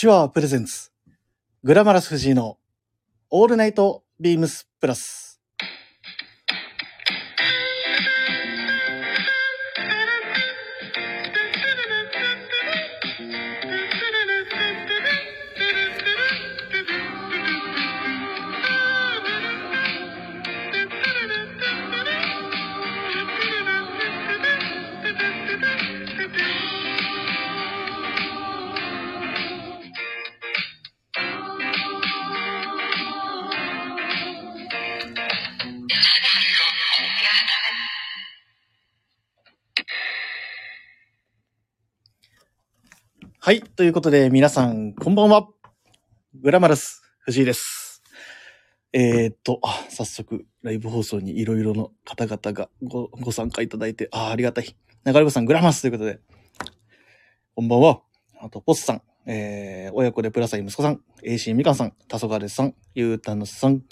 手話プレゼンツ。グラマラス藤井のオールナイトビームスプラス。ということで、皆さん、こんばんは。グラマラス藤井です。えー、っと、早速、ライブ放送にいろいろの方々がごご参加いただいて、あ、ありがたい。流れ子さん、グラマスということで、こんばんは。あと、ポスさん、えー、親子でプラサイ息子さん、AC みかんさん、タソガレさん、ゆうたぬさん、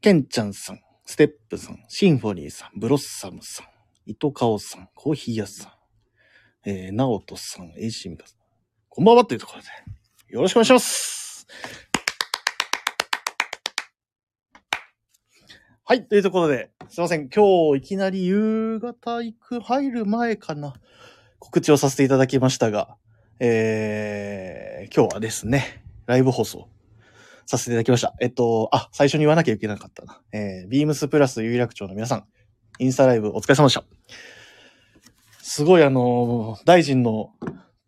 ケンちゃんさん、ステップさん、シンフォニーさん、ブロッサムさん、糸かおさん、コーヒー屋さん、えー、ナオトさん、AC ミカさん、こんばんはというところで、よろしくお願いします。はい、というところで、すいません、今日いきなり夕方行く、入る前かな、告知をさせていただきましたが、えー、今日はですね、ライブ放送させていただきました。えっと、あ、最初に言わなきゃいけなかったな。えー、ビームスプラス有楽町の皆さん、インスタライブお疲れ様でした。すごいあの大臣の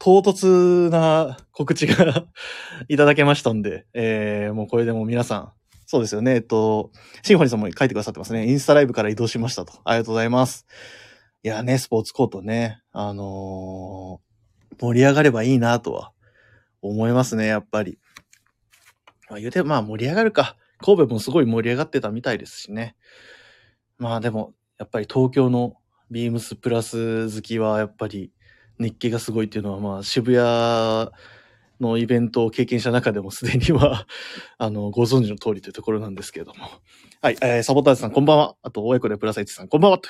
唐突な告知が いただけましたんで、えー、もうこれでもう皆さん、そうですよね、えっと、シンフォニーさんも書いてくださってますね。インスタライブから移動しましたと。ありがとうございます。いやね、スポーツコートね、あのー盛り上がればいいなとは思いますね、やっぱり。まあ言うて、まあ盛り上がるか。神戸もすごい盛り上がってたみたいですしね。まあでも、やっぱり東京のビームスプラス好きはやっぱり熱気がすごいっていうのはまあ渋谷のイベントを経験した中でもすでには、あの、ご存知の通りというところなんですけれども。はい、えー、サボターズさんこんばんは。あと、親子でプラサイチさんこんばんは。と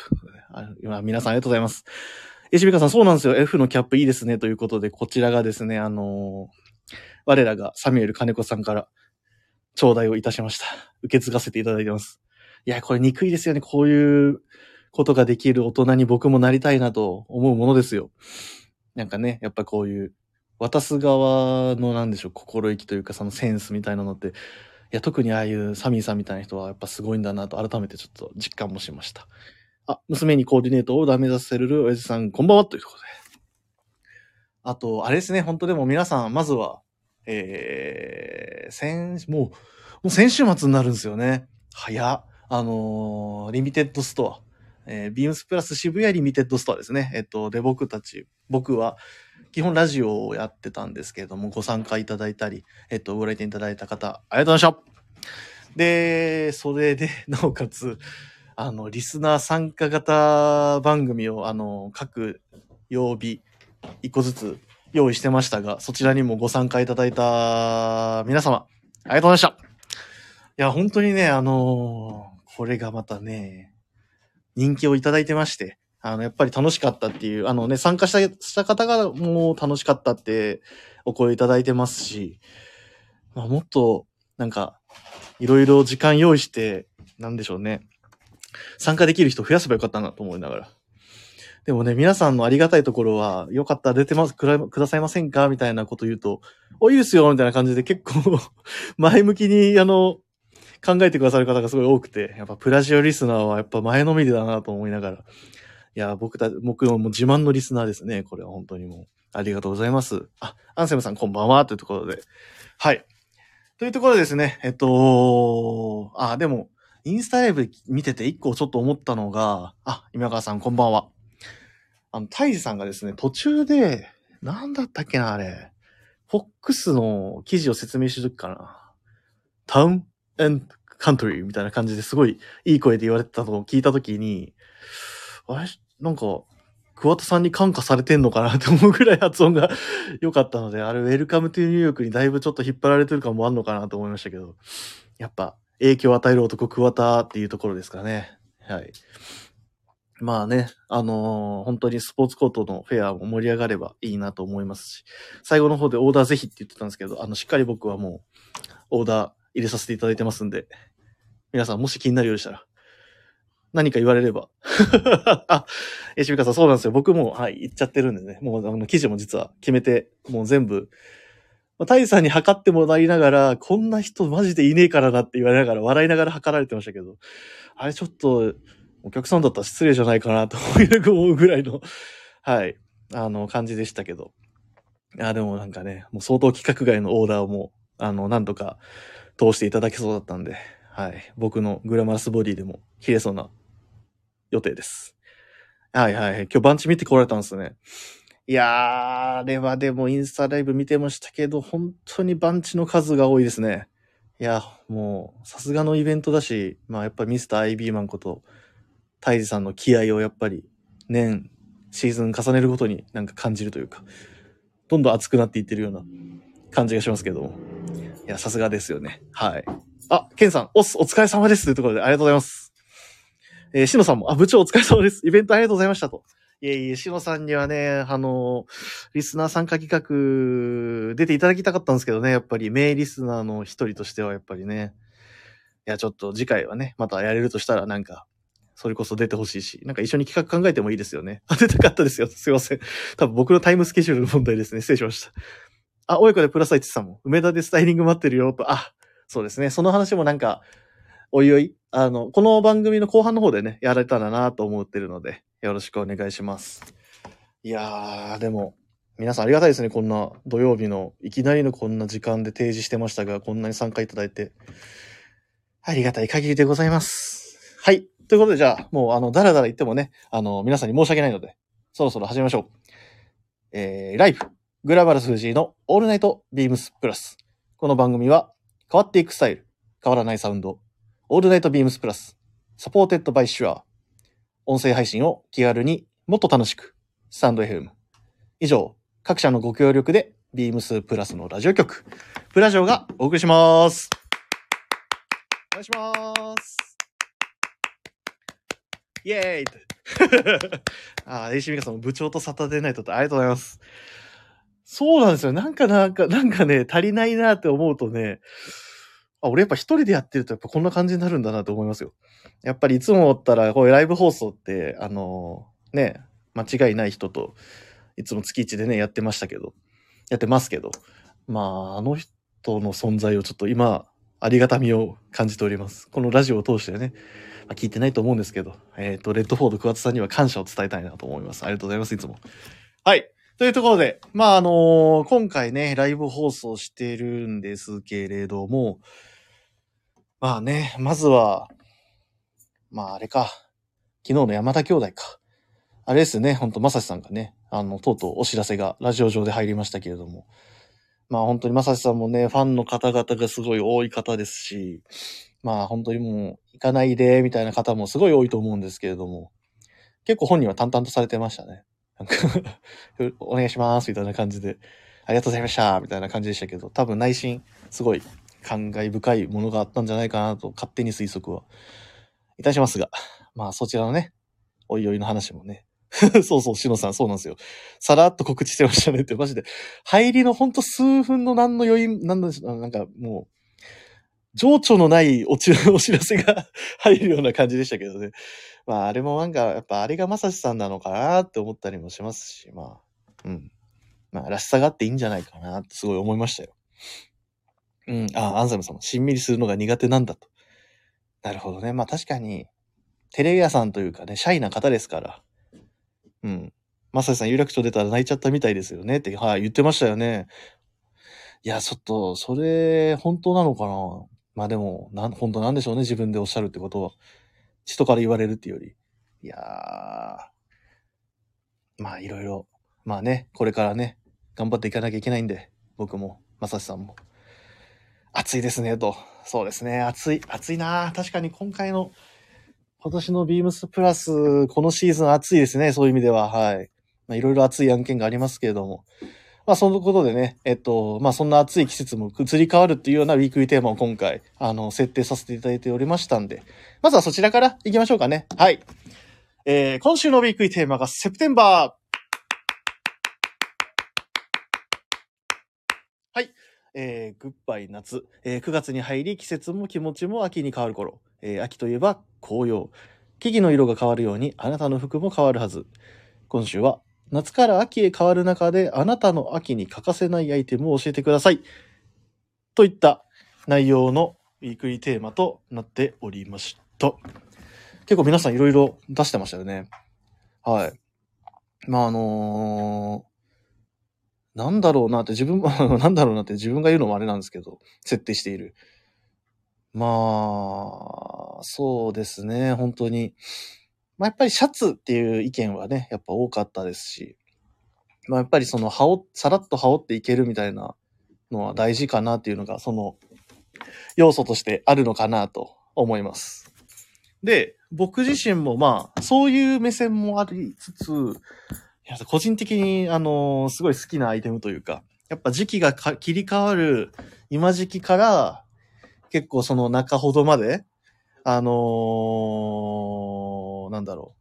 今皆さんありがとうございます。えしびかさん、そうなんですよ。F のキャップいいですね。ということで、こちらがですね、あのー我らがサミュエル金子さんから頂戴をいたしました。受け継がせていただいてます。いや、これ憎いですよね。こういうことができる大人に僕もなりたいなと思うものですよ。なんかね、やっぱこういう、渡す側のなんでしょう、心意気というかそのセンスみたいなのって、いや、特にああいうサミーさんみたいな人はやっぱすごいんだなと改めてちょっと実感もしました。あ、娘にコーディネートをダメ出せる親父さん、こんばんはということで。あと、あれですね、本当でも皆さん、まずは、えー、先、もう、もう先週末になるんですよね。早。あのーリミテッドストア。えー、ビームスプラス渋谷リミテッドストアですね。えっと、で、僕たち、僕は、基本ラジオをやってたんですけれども、ご参加いただいたり、えっと、ご来店いただいた方、ありがとうございました。で、それで、なおかつ、あの、リスナー参加型番組を、あの、各曜日、一個ずつ用意してましたが、そちらにもご参加いただいた皆様、ありがとうございました。いや、本当にね、あのこれがまたね、人気をいただいてまして、あの、やっぱり楽しかったっていう、あのね、参加したした方がもう楽しかったってお声いただいてますし、まあ、もっと、なんか、いろいろ時間用意して、なんでしょうね。参加できる人増やせばよかったなと思いながら。でもね、皆さんのありがたいところは、よかったら出てます、くらくださいませんか？みたいなこと言うと、お、いいですよみたいな感じで結構、前向きに、あの、考えてくださる方がすごい多くて、やっぱプラジオリスナーはやっぱ前のめりだなと思いながら。いや、僕た、僕のも自慢のリスナーですね。これは本当にもう、ありがとうございます。あ、アンセムさんこんばんは、というところで。はい。というところでですね、えっと、あ、でも、インスタライブ見てて一個ちょっと思ったのが、あ、今川さんこんばんは。あの、タイジさんがですね、途中で、なんだったっけな、あれ。フォックスの記事を説明してる時かな。タウン？And country みたいな感じですごいいい声で言われてたのを聞いた時に、あれ？なんか、桑田さんに感化されてんのかなって思うぐらい発音が良かったので、あれ、ウェルカムトゥニューヨークにだいぶちょっと引っ張られてる感もあんのかなと思いましたけど、やっぱ、影響を与える男桑田っていうところですかね。はい。まあね、あのー本当にスポーツコートのフェアも盛り上がればいいなと思いますし、最後の方でオーダーぜひって言ってたんですけど、あの、しっかり僕はもう、オーダー入れさせていただいてますんで、皆さんもし気になるようでしたら、何か言われれば。あ、えしみかさんそうなんですよ。僕も、はい、言っちゃってるんでね。もう、あの、記事も実は決めて、もう全部、まあ、タイさんに測ってもらいながら、こんな人マジでいねえからなって言われながら、笑いながら測られてましたけど、あれちょっと、お客さんだったら失礼じゃないかなと思うぐらいの、はい、あの、感じでしたけど。あ、でもなんかね、もう相当規格外のオーダーをもう、あの、なんとか通していただけそうだったんで、はい、僕のグラマラスボディでも切れそうな予定です。はいはいはい。今日バンチ見てこられたんですね。いやー、あれはでもインスタライブ見てましたけど、本当にバンチの数が多いですね。いや、もう、さすがのイベントだし、まあやっぱミスター IB マンこと、タイジさんの気合をやっぱり、年、シーズン重ねるごとになんか感じるというか、どんどん熱くなっていってるような感じがしますけども。いや、さすがですよね。はい。あ、ケンさん、おす、お疲れ様ですというところでありがとうございます。えー、しのさんも、あ、部長お疲れ様です。イベントありがとうございましたと。いえいえ、しのさんにはね、あの、リスナー参加企画、出ていただきたかったんですけどね、やっぱり、名リスナーの一人としてはやっぱりね、いや、ちょっと次回はね、またやれるとしたらなんか、それこそ出てほしいし、なんか一緒に企画考えてもいいですよね。あ、出たかったですよ。すいません。多分僕のタイムスケジュールの問題ですね。失礼しました。あ、親子でプラスイチさんも、梅田でスタイリング待ってるよと、あ、そうですね。その話もなんか、おいおい、あの、この番組の後半の方でね、やれたらなと思ってるので、よろしくお願いします。いやー、でも、皆さんありがたいですね。こんな土曜日の、いきなりのこんな時間で提示してましたが、こんなに参加いただいて、ありがたい限りでございます。はい。ということで、じゃあ、もう、あの、だらだら言ってもね、あの、皆さんに申し訳ないので、そろそろ始めましょう。えー、ライブ、グラマラス藤井のオールナイトビームスプラス。この番組は、変わっていくスタイル、変わらないサウンド、オールナイトビームスプラス、 supported by SHURE。音声配信を気軽にもっと楽しく、 stand.fm。以上、各社のご協力で、ビームスプラスのラジオ局、プラジオがお送りします。お願いします。イェーイ あー、AC ミカさんも部長とサタデーナイトとありがとうございます。そうなんですよ。なんかなんか、なんかね、足りないなって思うとね、あ、俺やっぱ一人でやってるとやっぱこんな感じになるんだなと思いますよ。やっぱりいつもおったら、こういうライブ放送って、あのね、間違いない人と、いつも月一でね、やってましたけど、やってますけど、まあ、あの人の存在をちょっと今、ありがたみを感じております。このラジオを通してね、まあ、聞いてないと思うんですけど、えっ、と、レッドフォード桑田さんには感謝を伝えたいなと思います。ありがとうございます、いつも。はい。というところで、まあ、あの今回ね、ライブ放送してるんですけれども、まあね、まずは、まああれか、昨日の山田兄弟か。あれですね、ほんと、まさしさんがね、あの、とうとうお知らせがラジオ上で入りましたけれども、まあ本当にまさしさんもね、ファンの方々がすごい多い方ですし、まあ本当にもう、行かないで、みたいな方もすごい多いと思うんですけれども、結構本人は淡々とされてましたね。お願いします、みたいな感じで、ありがとうございました、みたいな感じでしたけど、多分内心、すごい感慨深いものがあったんじゃないかなと勝手に推測はいたしますが、まあそちらのね、おいおいの話もね、そうそう、しのさん、そうなんですよ。さらっと告知してましたねって、マジで。入りのほんと数分の何の余韻、なんだなんかもう、情緒のないおちお知らせが入るような感じでしたけどね。まあ、あれもなんか、やっぱあれがまさしさんなのかなって思ったりもしますし、まあ、うん。まあ、らしさがあっていいんじゃないかなってすごい思いましたよ。うん、あ、アンサムさんもしんみりするのが苦手なんだと。なるほどね。まあ確かに、テレビ屋さんというかね、シャイな方ですから。うん。まさしさん、有楽町出たら泣いちゃったみたいですよねって、はい、言ってましたよね。いや、ちょっと、それ、本当なのかな？まあでも、なん、本当なんでしょうね、自分でおっしゃるってことは。人から言われるっていうより。いやー、まあいろいろ、まあね、これからね、頑張っていかなきゃいけないんで、僕も、まさしさんも。暑いですね、と。そうですね、暑い、暑いな確かに今回の、今年のビームスプラス、このシーズン暑いですね、そういう意味では。はい。まあ、いろいろ暑い案件がありますけれども。まあ、そのことでね、えっと、まあ、そんな暑い季節も移り変わるっていうようなウィークリーテーマを今回、あの、設定させていただいておりましたんで、まずはそちらから行きましょうかね。はい。えー、今週のウィークリーテーマがセプテンバー。はい。えー、グッバイ夏。えー、9月に入り季節も気持ちも秋に変わる頃。えー、秋といえば紅葉。木々の色が変わるようにあなたの服も変わるはず。今週は夏から秋へ変わる中であなたの秋に欠かせないアイテムを教えてください。といった内容のウィークリーテーマとなっておりました。結構皆さんいろいろ出してましたよね。はい。まああのーなんだろうなって自分、なんだろうなって自分が言うのもあれなんですけど、設定している。まあ、そうですね、本当に。まあやっぱりシャツっていう意見はね、やっぱ多かったですし、まあやっぱりその羽織、さらっと羽織っていけるみたいなのは大事かなっていうのが、その要素としてあるのかなと思います。で、僕自身もまあ、そういう目線もありつつ、いや個人的に、あのすごい好きなアイテムというか、やっぱ時期が切り替わる今時期から、結構その中ほどまで、あのーなんだろ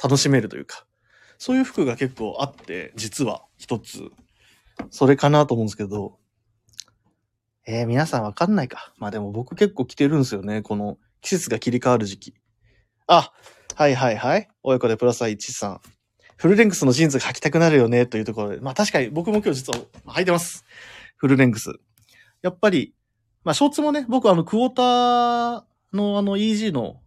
う、楽しめるというか、そういう服が結構あって、実は一つ、それかなと思うんですけど、えー、皆さんわかんないか。まあでも僕結構着てるんですよね。この季節が切り替わる時期。あ、はいはいはい。親子でプラス1さん。フルレングスのジーンズが履きたくなるよねというところで。まあ確かに僕も今日実は履いてます。フルレングス。やっぱり、まあショーツもね、僕あのクォーターのあの EG の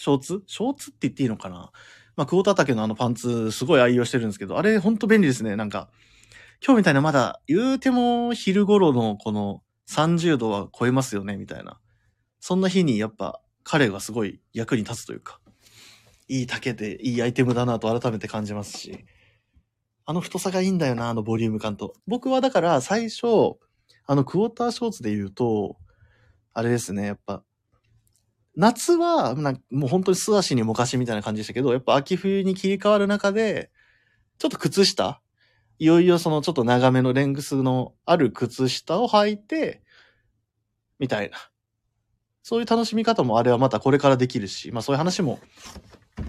ショーツ？ショーツって言っていいのかな？まあクォーター丈のあのパンツすごい愛用してるんですけど、あれほんと便利ですね。なんか、今日みたいなまだ言うても昼頃のこの30度は超えますよね、みたいな。そんな日にやっぱ彼がすごい役に立つというか、いい丈でいいアイテムだなと改めて感じますし、あの太さがいいんだよな、あのボリューム感と。僕はだから最初、あのクォーターショーツで言うと、あれですね、やっぱ、夏は、なんもう本当に素足にもかしみたいな感じでしたけど、やっぱ秋冬に切り替わる中で、ちょっと靴下いよいよそのちょっと長めのレングスのある靴下を履いて、みたいな。そういう楽しみ方もあれはまたこれからできるし、まあそういう話も、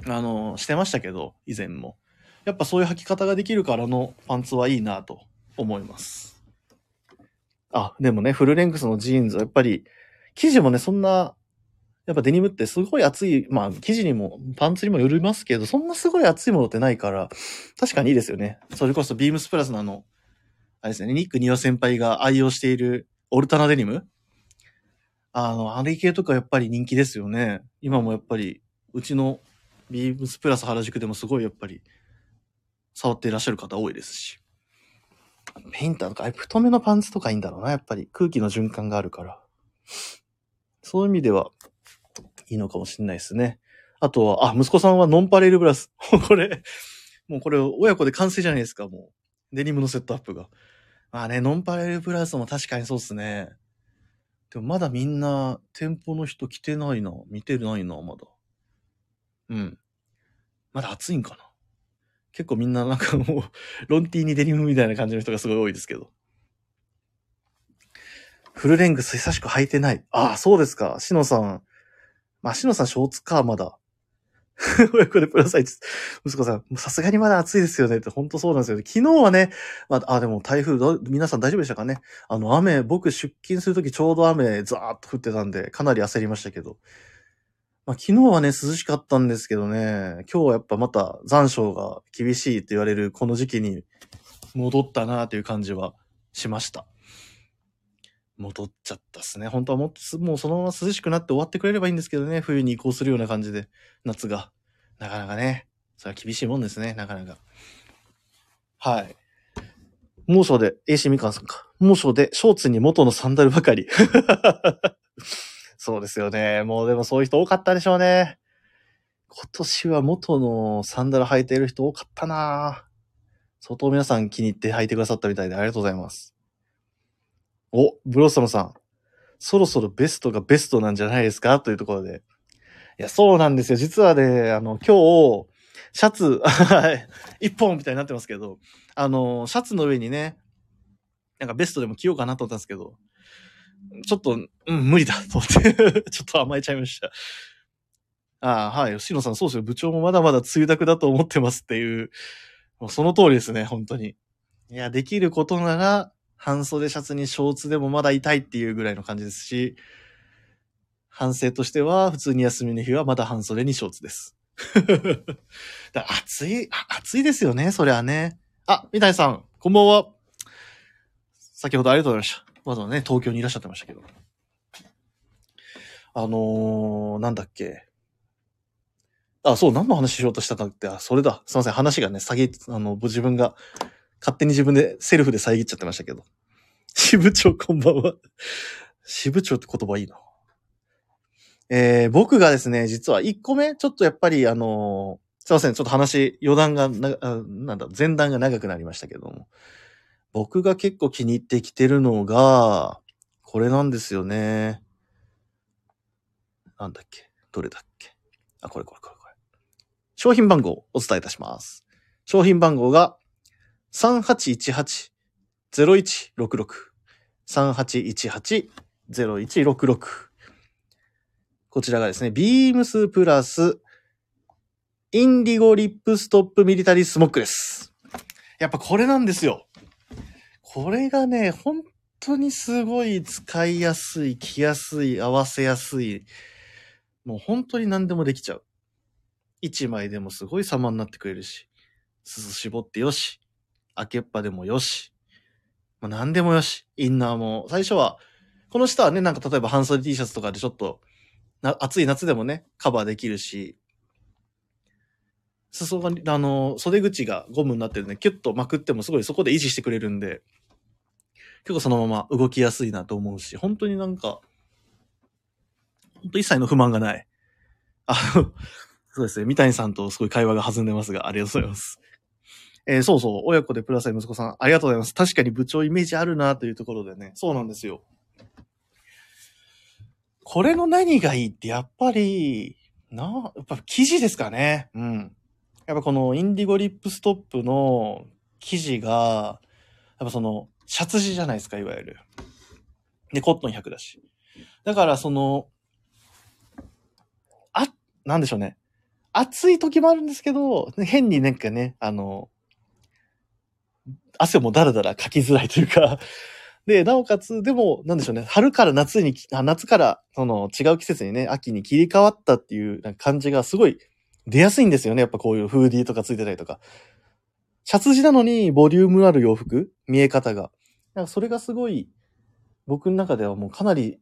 あの、してましたけど、以前も。やっぱそういう履き方ができるからのパンツはいいなと思います。あ、でもね、フルレングスのジーンズは、やっぱり、生地もね、そんな、やっぱデニムってすごい厚い、まあ生地にもパンツにもよりますけど、そんなすごい厚いものってないから、確かにいいですよね。それこそビームスプラスのあの、あれですね、ニック・ニオ先輩が愛用しているオルタナデニム？あの、あれ系とかやっぱり人気ですよね。今もやっぱり、うちのビームスプラス原宿でもすごいやっぱり、触っていらっしゃる方多いですし。ペインターとか、太めのパンツとかいいんだろうな、やっぱり空気の循環があるから。そういう意味では、いいのかもしれないですね。あとは、あ、息子さんはノンパレルブラス。これ、もうこれ親子で完成じゃないですか、もう。デニムのセットアップが。まあね、ノンパレルブラウスも確かにそうっすね。でもまだみんな店舗の人来てないな。見てないな、まだ。うん。まだ暑いんかな。結構みんななんかもう、ロンティーにデニムみたいな感じの人がすごい多いですけど。フルレングス久しく履いてない。ああ、そうですか。しのさん。まあ、しのさんショーツか、まだ。親子でプラスイチ。息子さん、さすがにまだ暑いですよねって、本当そうなんですよね。昨日はね、まあ、あ、でも台風、皆さん大丈夫でしたかねあの、雨、僕出勤するときちょうど雨ザーッと降ってたんで、かなり焦りましたけど。まあ、昨日はね、涼しかったんですけどね、今日はやっぱまた残暑が厳しいと言われるこの時期に戻ったなという感じはしました。戻っちゃったっすね。本当はもっと、もうそのまま涼しくなって終わってくれればいいんですけどね、冬に移行するような感じで、夏が。なかなかね、それは厳しいもんですね、なかなか。はい。猛暑で、AC みかんさんか。猛暑で、ショーツに元のサンダルばかり。そうですよね。もうでもそういう人多かったでしょうね。今年は元のサンダル履いている人多かったな相当皆さん気に入って履いてくださったみたいでありがとうございます。お、ブロッサムさん。そろそろベストがベストなんじゃないですか？というところで。いや、そうなんですよ。実はね、あの、今日、シャツ、一本みたいになってますけど、あの、シャツの上にね、なんかベストでも着ようかなと思ったんですけど、ちょっと、うん、無理だと思って、ちょっと甘えちゃいました。ああ、はい。吉野さん、そうですよ。部長もまだまだ梅雨だくだと思ってますっていう。もうその通りですね、本当に。いや、できることなら、半袖シャツにショーツでもまだ痛いっていうぐらいの感じですし、反省としては、普通に休みの日はまだ半袖にショーツです。だ暑い、暑いですよね、そりゃね。あ、三谷さん、こんばんは。先ほどありがとうございました。まだね、東京にいらっしゃってましたけど。あのー、なんだっけ。あ、そう、何の話しようとしたかって、あ、それだ。すいません、話がね、下げ、あの、自分が、勝手に自分でセルフで遮っちゃってましたけど。支部長こんばんは。支部長って言葉いいな。えー、僕がですね、実は1個目、ちょっとやっぱりあのー、すいません、ちょっと話、余談がな、なんだ、前段が長くなりましたけども。僕が結構気に入ってきてるのが、これなんですよね。なんだっけ？どれだっけ？あ、これこれこれこれ。商品番号をお伝えいたします。商品番号が3818-0166。3818-0166。こちらがですね、ビームスプラス、インディゴリップストップミリタリースモックです。やっぱこれなんですよ。これがね、本当にすごい使いやすい、着やすい、合わせやすい。もう本当に何でもできちゃう。一枚でもすごい様になってくれるし、鈴絞ってよし、開けっぱでもよし。まあ、何でもよし。インナーも。最初は、この下はね、なんか例えば半袖 T シャツとかでちょっと、暑い夏でもね、カバーできるし、裾が、あの、袖口がゴムになってるんで、キュッとまくってもすごいそこで維持してくれるんで、結構そのまま動きやすいなと思うし、本当になんか、本当一切の不満がない。あの、そうですね、三谷さんとすごい会話が弾んでますが、ありがとうございます。えー、そうそう、親子でプラス息子さん、ありがとうございます。確かに部長イメージあるなというところでね、そうなんですよ。これの何がいいって、やっぱり、な、やっぱ生地ですかね。うん。やっぱこのインディゴリップストップの生地が、やっぱその、シャツ地じゃないですか、いわゆる。で、コットン100だし。だからその、あ、なんでしょうね。暑い時もあるんですけど、変になんかね、あの、汗もだらだらかきづらいというか、で、なおかつ、でも、なんでしょうね、春から夏に、あ夏から、その、違う季節にね、秋に切り替わったっていう感じがすごい出やすいんですよね。やっぱこういうフーディーとかついてたりとか。シャツ地なのに、ボリュームある洋服？見え方が。なんかそれがすごい、僕の中ではもうかなり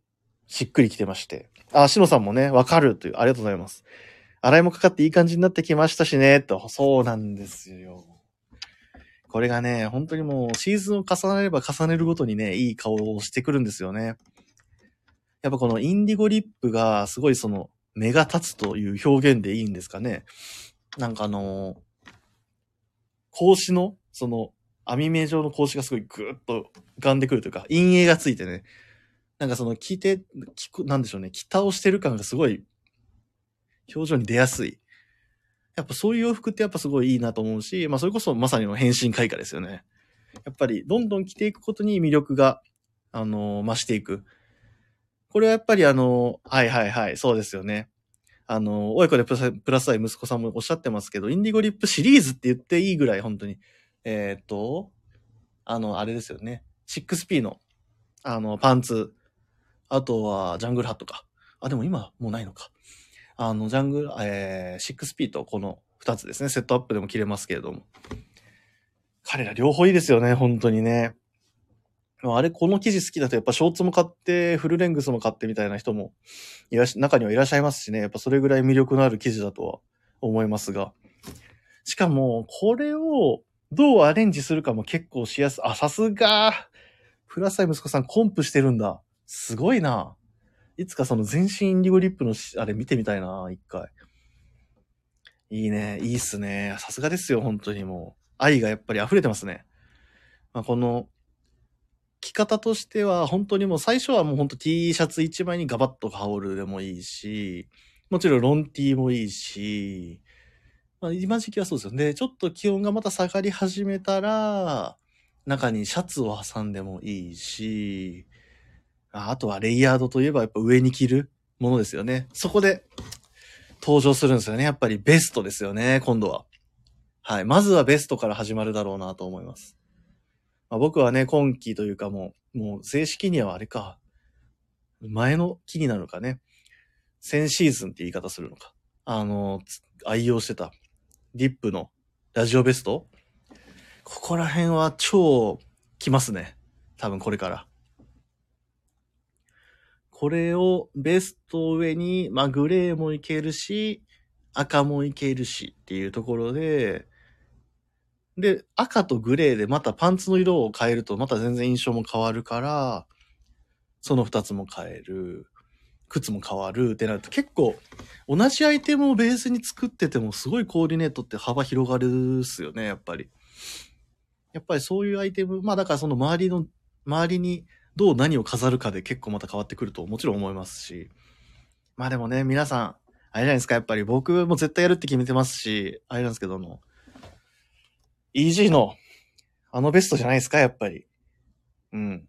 しっくりきてまして。あ、しのさんもね、わかるという、ありがとうございます。洗いもかかっていい感じになってきましたしね、と。そうなんですよ。これがね、本当にもうシーズンを重ねれば重ねるごとにね、いい顔をしてくるんですよね。やっぱこのインディゴリップがすごいその目が立つという表現でいいんですかね。なんかあの格子の、その網目状の格子がすごいぐーっと浮かんでくるというか、陰影がついてね、なんかその着て、着なんでしょうね、着倒してる感がすごい表情に出やすい。やっぱそういう洋服ってやっぱすごいいいなと思うし、まあそれこそまさにの変身開花ですよね。やっぱりどんどん着ていくことに魅力が、あのー、増していく。これはやっぱりあのー、はいはいはい、そうですよね。あのー、親子でプラスプラスアイ息子さんもおっしゃってますけど、インディゴリップシリーズって言っていいぐらい本当に。えっ、と、あの、あれですよね。6P の、あの、パンツ。あとは、ジャングルハットか。あ、でも今、もうないのか。あの、ジャングル、えー、6P とこの2つですね、セットアップでも着れますけれども。彼ら両方いいですよね、本当にね。あれ、この生地好きだとやっぱショーツも買って、フルレングスも買ってみたいな人もいらし、中にはいらっしゃいますしね、やっぱそれぐらい魅力のある生地だとは思いますが。しかも、これをどうアレンジするかも結構しやす、あ、さすがプラスアイ息子さんコンプしてるんだ。すごいな。いつかその全身インディゴリップのあれ見てみたいな、一回。いいね。いいっすね。さすがですよ、本当にもう。愛がやっぱり溢れてますね。まあ、この、着方としては、本当にもう最初はもう本当 T シャツ一枚にガバッと羽織るでもいいし、もちろんロン T もいいし、まあ今時期はそうですよね。ちょっと気温がまた下がり始めたら、中にシャツを挟んでもいいし、あとはレイヤードといえばやっぱ上に着るものですよね。そこで、登場するんですよね。やっぱりベストですよね、今度は。はい。まずはベストから始まるだろうなと思います。まあ、僕はね、今期というかもう、もう正式にはあれか。前の期になるのかね。先シーズンって言い方するのか。あの、愛用してた、ディップのラジオベストここら辺は超来ますね。多分これから。これをベスト上に、まあグレーもいけるし、赤もいけるしっていうところで、で、赤とグレーでまたパンツの色を変えるとまた全然印象も変わるから、その二つも変える。靴も変わるってなると結構同じアイテムをベースに作っててもすごいコーディネートって幅広がるっすよね、やっぱり。やっぱりそういうアイテム、まあだからその周りの、周りにどう何を飾るかで結構また変わってくるともちろん思いますし。まあでもね、皆さん、あれじゃないですか、やっぱり僕も絶対やるって決めてますし、あれなんですけども、EG のあのベストじゃないですか、やっぱり。うん。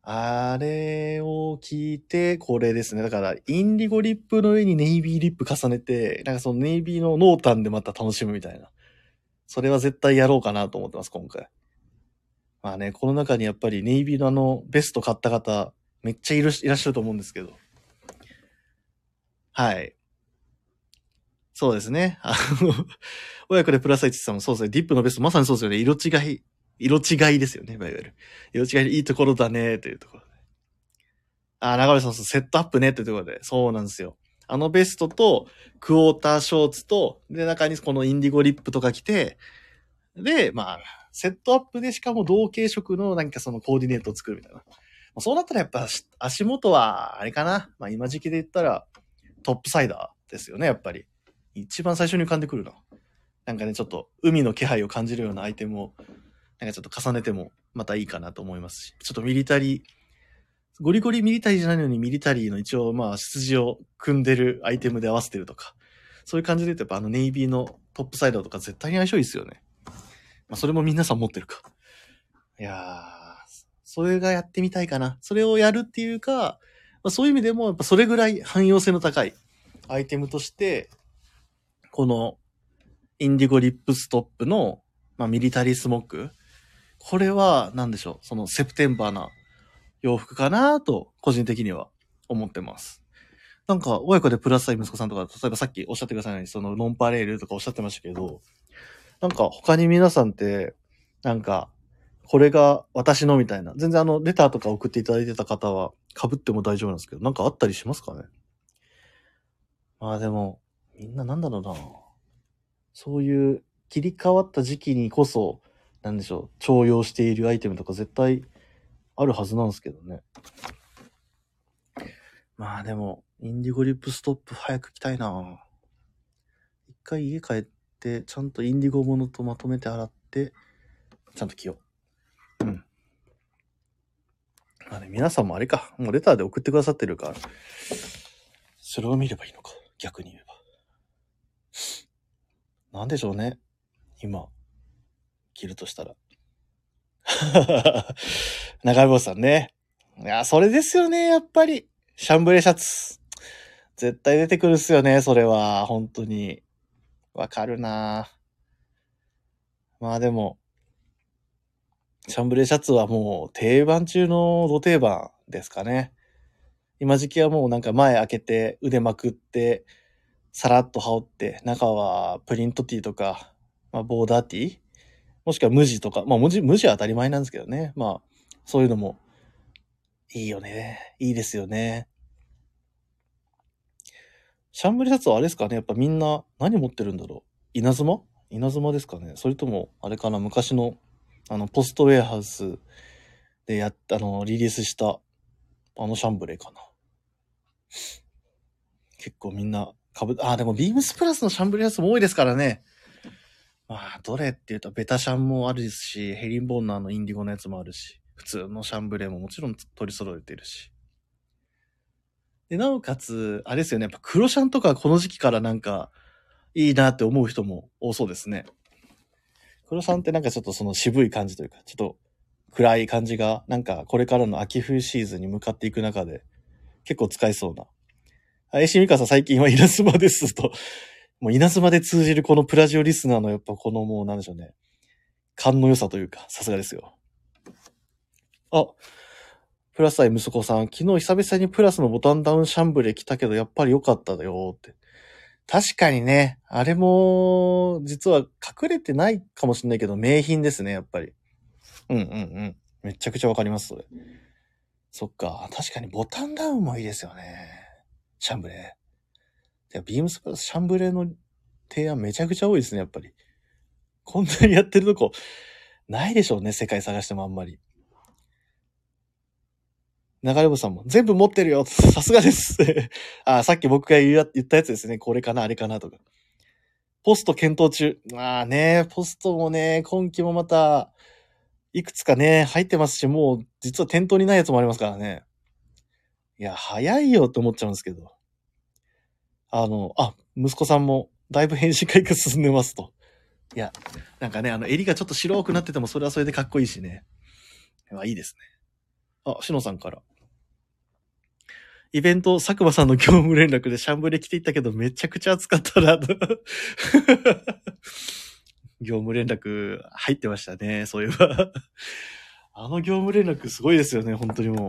あれを聞いて、これですね。だから、インディゴリップの上にネイビーリップ重ねて、なんかそのネイビーの濃淡でまた楽しむみたいな。それは絶対やろうかなと思ってます、今回。まあね、この中にやっぱりネイビーのあのベスト買った方、めっちゃいるいらっしゃると思うんですけど。はい。そうですね。あの、親子でプラス1さんもそうですね。ディップのベスト、まさにそうですよね。色違い、色違いですよね、いわゆる。色違いいいところだね、というところで。あ、長森さん、セットアップね、というところで。そうなんですよ。あのベストと、クォーターショーツと、で、中にこのインディゴリップとか着て、で、まあ、セットアップでしかも同系色のなんかそのコーディネートを作るみたいな。まあそうなったらやっぱ足元は、あれかな。まあ今時期で言ったら、トップサイダーですよね、やっぱり。一番最初に浮かんでくるな。なんかね、ちょっと海の気配を感じるようなアイテムを、なんかちょっと重ねてもまたいいかなと思いますし、ちょっとミリタリー、ゴリゴリミリタリーじゃないのにミリタリーの一応まあ出自を汲んでるアイテムで合わせてるとか、そういう感じで言うとやっぱあのネイビーのトップサイダーとか絶対に相性いいですよね。まあそれも皆さん持ってるか。いやー、それがやってみたいかな。それをやるっていうか、まあ、そういう意味でもやっぱそれぐらい汎用性の高いアイテムとして、このインディゴリップストップの、まあ、ミリタリースモック。これは何でしょう。そのセプテンバーな洋服かなと、個人的には思ってます。なんか、親子でプラスサイ息子さんとか、例えばさっきおっしゃってくださいように、そのノンパレールとかおっしゃってましたけど、なんか他に皆さんって、なんか、これが私のみたいな。全然あの、レターとか送っていただいてた方は、被っても大丈夫なんですけど、なんかあったりしますかね？まあでも、みんななんだろうな。そういう切り替わった時期にこそ、なんでしょう、重用しているアイテムとか絶対あるはずなんですけどね。まあでも、インディゴリップストップ早く着たいな一回家帰っ、ちゃんとインディゴものとまとめて洗って、ちゃんと着よう。うん。まあね、皆さんもあれか、もうレターで送ってくださってるから、それを見ればいいのか、逆に言えば。なんでしょうね。今、着るとしたら。長坊さんね。いや、それですよね、やっぱり。シャンブレシャツ。絶対出てくるっすよね、それは。本当に。わかるなまあでも、シャンブレーシャツはもう定番中の土定番ですかね。今時期はもうなんか前開けて腕まくって、さらっと羽織って、中はプリントティーとか、まあ、ボーダーティー？もしくは無地とか、まあ無地、無地は当たり前なんですけどね。まあ、そういうのも、いいよね。いいですよね。シャンブレシャツはあれですかねやっぱみんな何持ってるんだろう稲妻？稲妻ですかねそれとも、あれかな昔の、あの、ポストウェアハウスでやった、あの、リリースした、あのシャンブレーかな。結構みんな、かぶ、あ、でもビームスプラスのシャンブレーやつも多いですからね。まあ、どれって言うと、ベタシャンもあるし、ヘリンボーンのあのインディゴのやつもあるし、普通のシャンブレーももちろん取り揃えてるし。で、なおかつ、あれですよね、やっぱ黒シャンとかこの時期からなんか、いいなって思う人も多そうですね。黒シャンってなんかちょっとその渋い感じというか、ちょっと暗い感じが、なんかこれからの秋冬シーズンに向かっていく中で、結構使えそうな林美香さん最近は稲妻ですと、もう稲妻で通じるこのプラジオリスナーのやっぱこのもうなんでしょうね。勘の良さというか、さすがですよ。あ、プラス愛息子さん、昨日久々にプラスのボタンダウンシャンブレ来たけど、やっぱり良かっただよって。確かにね、あれも、実は隠れてないかもしれないけど、名品ですね、やっぱり。うんうんうん。めちゃくちゃわかります、それ。そっか。確かにボタンダウンもいいですよね。シャンブレー。ビームスプラスシャンブレーの提案めちゃくちゃ多いですね、やっぱり。こんなにやってるとこ、ないでしょうね、世界探してもあんまり。流れ星さんも、全部持ってるよ さすがです あ、さっき僕が言ったやつですね。これかな、あれかなとか。ポスト検討中。まあね、ポストもね、今期もまた、いくつかね、入ってますし、もう、実は店頭にないやつもありますからね。いや、早いよって思っちゃうんですけど。あの、あ、息子さんも、だいぶ変身改革進んでますと。いや、なんかね、あの、襟がちょっと白くなってても、それはそれでかっこいいしね。まあ、いいですね。あ、しのさんから。イベント、佐久間さんの業務連絡でシャンブレ来ていったけど、めちゃくちゃ暑かったな、と。業務連絡入ってましたね、そういえば。あの業務連絡すごいですよね、本当にもう。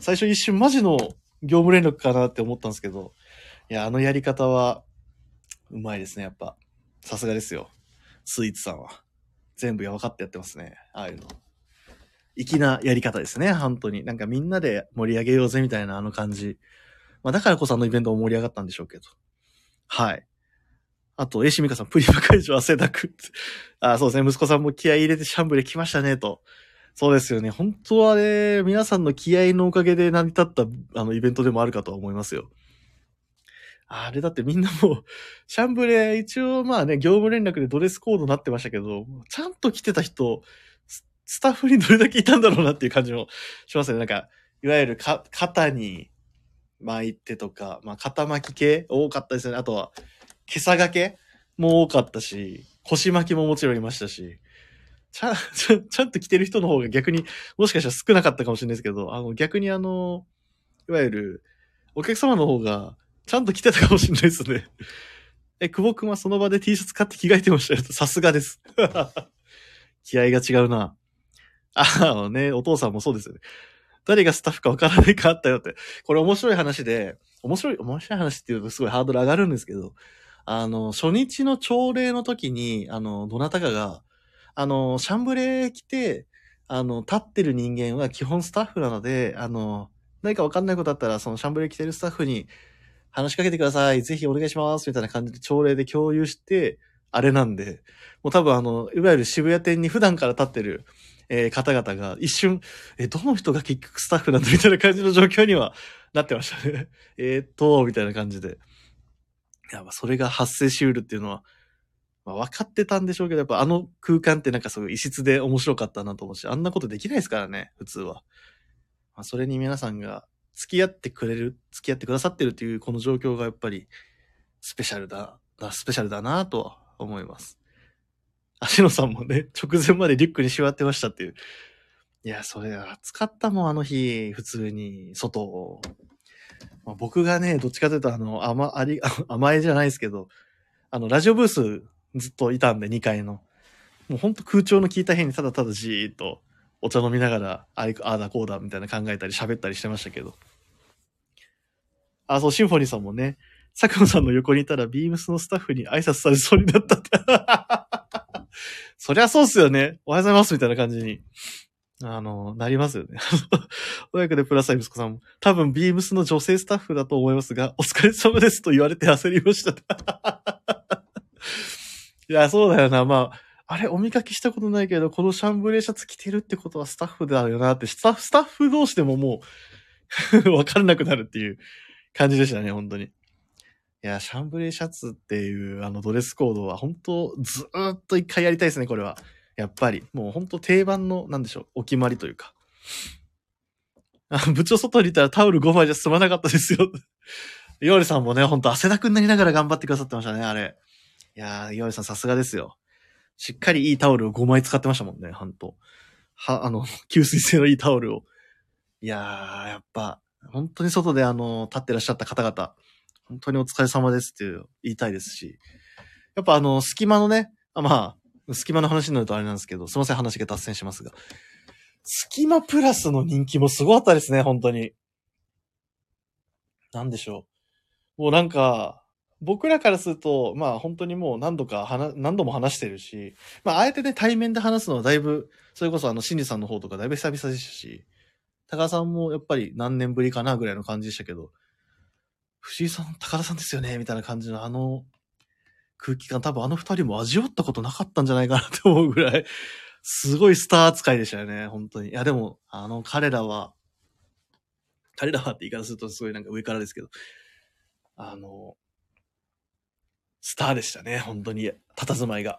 最初一瞬マジの業務連絡かなって思ったんですけど、いや、あのやり方は、うまいですね、やっぱ。さすがですよ。スイーツさんは。全部や分かってやってますね、ああいうの。粋なやり方ですね、本当に。なんかみんなで盛り上げようぜみたいなあの感じ。まあだからこそあのイベントも盛り上がったんでしょうけど。はい。あと、エシミカさん、プリマ会場汗だく。あ、そうですね。息子さんも気合入れてシャンブレ来ましたね、と。そうですよね。本当はね、皆さんの気合のおかげで成り立ったあのイベントでもあるかとは思いますよ。あれだってみんなもう、シャンブレ、一応まあね、業務連絡でドレスコードなってましたけど、ちゃんと来てた人、スタッフにどれだけいたんだろうなっていう感じもしますね。なんか、いわゆるか、肩に巻いてとか、まあ、肩巻き系多かったですね。あとは、今朝掛けも多かったし、腰巻きももちろんいましたし、ちゃん、ちゃちゃんと着てる人の方が逆に、もしかしたら少なかったかもしれないですけど、あの、逆にあの、いわゆる、お客様の方が、ちゃんと着てたかもしれないですね。え、久保くんはその場で T シャツ買って着替えてましたよ。さすがです。気合が違うな。ああ、ね、お父さんもそうですよね。誰がスタッフかわからないかあったよって。これ面白い話で、面白い、面白い話っていうとすごいハードル上がるんですけど、あの、初日の朝礼の時に、あの、どなたかが、あの、シャンブレー来て、あの、立ってる人間は基本スタッフなので、あの、何かわかんないことあったら、そのシャンブレー来てるスタッフに話しかけてください。ぜひお願いします。みたいな感じで朝礼で共有して、あれなんで、もう多分あの、いわゆる渋谷店に普段から立ってるえー、方々が一瞬、えどの人が結局スタッフなんだみたいな感じの状況にはなってましたね。えっと、みたいな感じで。いや、まあ、それが発生しうるっていうのは、まあ、分かってたんでしょうけど、やっぱあの空間ってなんかすごい異質で面白かったなと思うし、あんなことできないですからね、普通は。まあ、それに皆さんが付き合ってくれる、付き合ってくださってるっていうこの状況がやっぱりスペシャルだ、スペシャルだなとは思います。足野さんもね、直前までリュックにしわってましたっていう。いや、それ暑かったもん、あの日、普通に、外を。まあ、僕がね、どっちかというと、あの、甘、あり、甘えじゃないですけど、あの、ラジオブースずっといたんで、2階の。もうほんと空調の効いた辺にただただじーっとお茶飲みながら、ああだこうだみたいな考えたり喋ったりしてましたけど。あ、そう、シンフォニーさんもね、佐久間さんの横にいたら、ビームスのスタッフに挨拶されそうになったってそりゃそうっすよね。おはようございます、みたいな感じに。あの、なりますよね。親子でプラス息子さんも、多分ビームスの女性スタッフだと思いますが、お疲れ様ですと言われて焦りました。いや、そうだよな。まあ、あれ、お見かけしたことないけど、このシャンブレーシャツ着てるってことはスタッフだよなって、スタッフ、スタッフ同士でももう わかんなくなるっていう感じでしたね、本当に。いや、シャンブレーシャツっていうあのドレスコードは本当ずーっと一回やりたいですね、これは。やっぱり。もう本当定番の、なんでしょう、お決まりというか。あ、部長外にいたらタオル5枚じゃ済まなかったですよ。ヨーリさんもね、ほんと汗だくになりながら頑張ってくださってましたね、あれ。いやー、ヨーリさんさすがですよ。しっかりいいタオルを5枚使ってましたもんね、ほんと。は、あの、吸水性のいいタオルを。いやー、やっぱ、本当に外であの、立ってらっしゃった方々、本当にお疲れ様ですって言いたいですし、やっぱあの、隙間のね、あまあ、隙間の話になるとあれなんですけど、すいません、話が脱線しますが。隙間プラスの人気もすごかったですね、本当に。なんでしょう。もうなんか、僕らからすると、まあ本当にもう何度か話、何度も話してるし、まああえてね、対面で話すのはだいぶ、それこそあの、シンジさんの方とかだいぶ久々でしたし、高田さんもやっぱり何年ぶりかなぐらいの感じでしたけど、藤井さん、高田さんですよねみたいな感じのあの空気感、多分あの二人も味わったことなかったんじゃないかなって思うぐらい、すごいスター扱いでしたよね、本当に。いやでも、あの彼らは、彼らはって言い方するとすごいなんか上からですけど、あの、スターでしたね、本当に、佇まいが。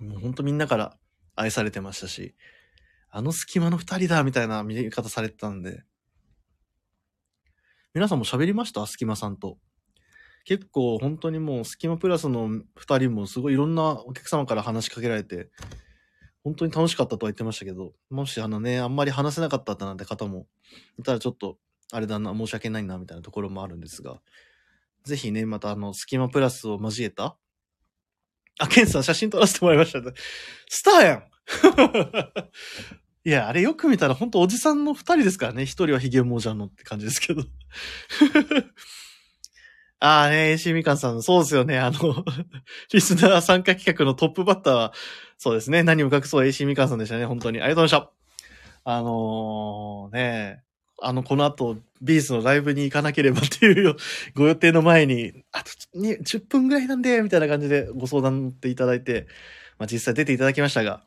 もう本当みんなから愛されてましたし、あの隙間の二人だ、みたいな見方されてたんで。皆さんも喋りました？隙間さんと。結構本当にもう隙間プラスの二人もすごいいろんなお客様から話しかけられて、本当に楽しかったとは言ってましたけど、もしあのね、あんまり話せなかったなんて方もいたらちょっと、あれだな、申し訳ないな、みたいなところもあるんですが、ぜひね、またあの、隙間プラスを交えた、あ、ケンさん写真撮らせてもらいました。スターやんいや、あれよく見たら本当おじさんの二人ですからね。一人はヒゲモジャのって感じですけど。ああね、AC みかんさん、そうですよね。あの、リスナー参加企画のトップバッターは、そうですね。何も隠そう AC みかんさんでしたね。本当に。ありがとうございました。あのー、ね、あの、この後、ビーズのライブに行かなければっていう ご予定の前に、あと10分ぐらいなんで、みたいな感じでご相談っていただいて、まあ実際出ていただきましたが、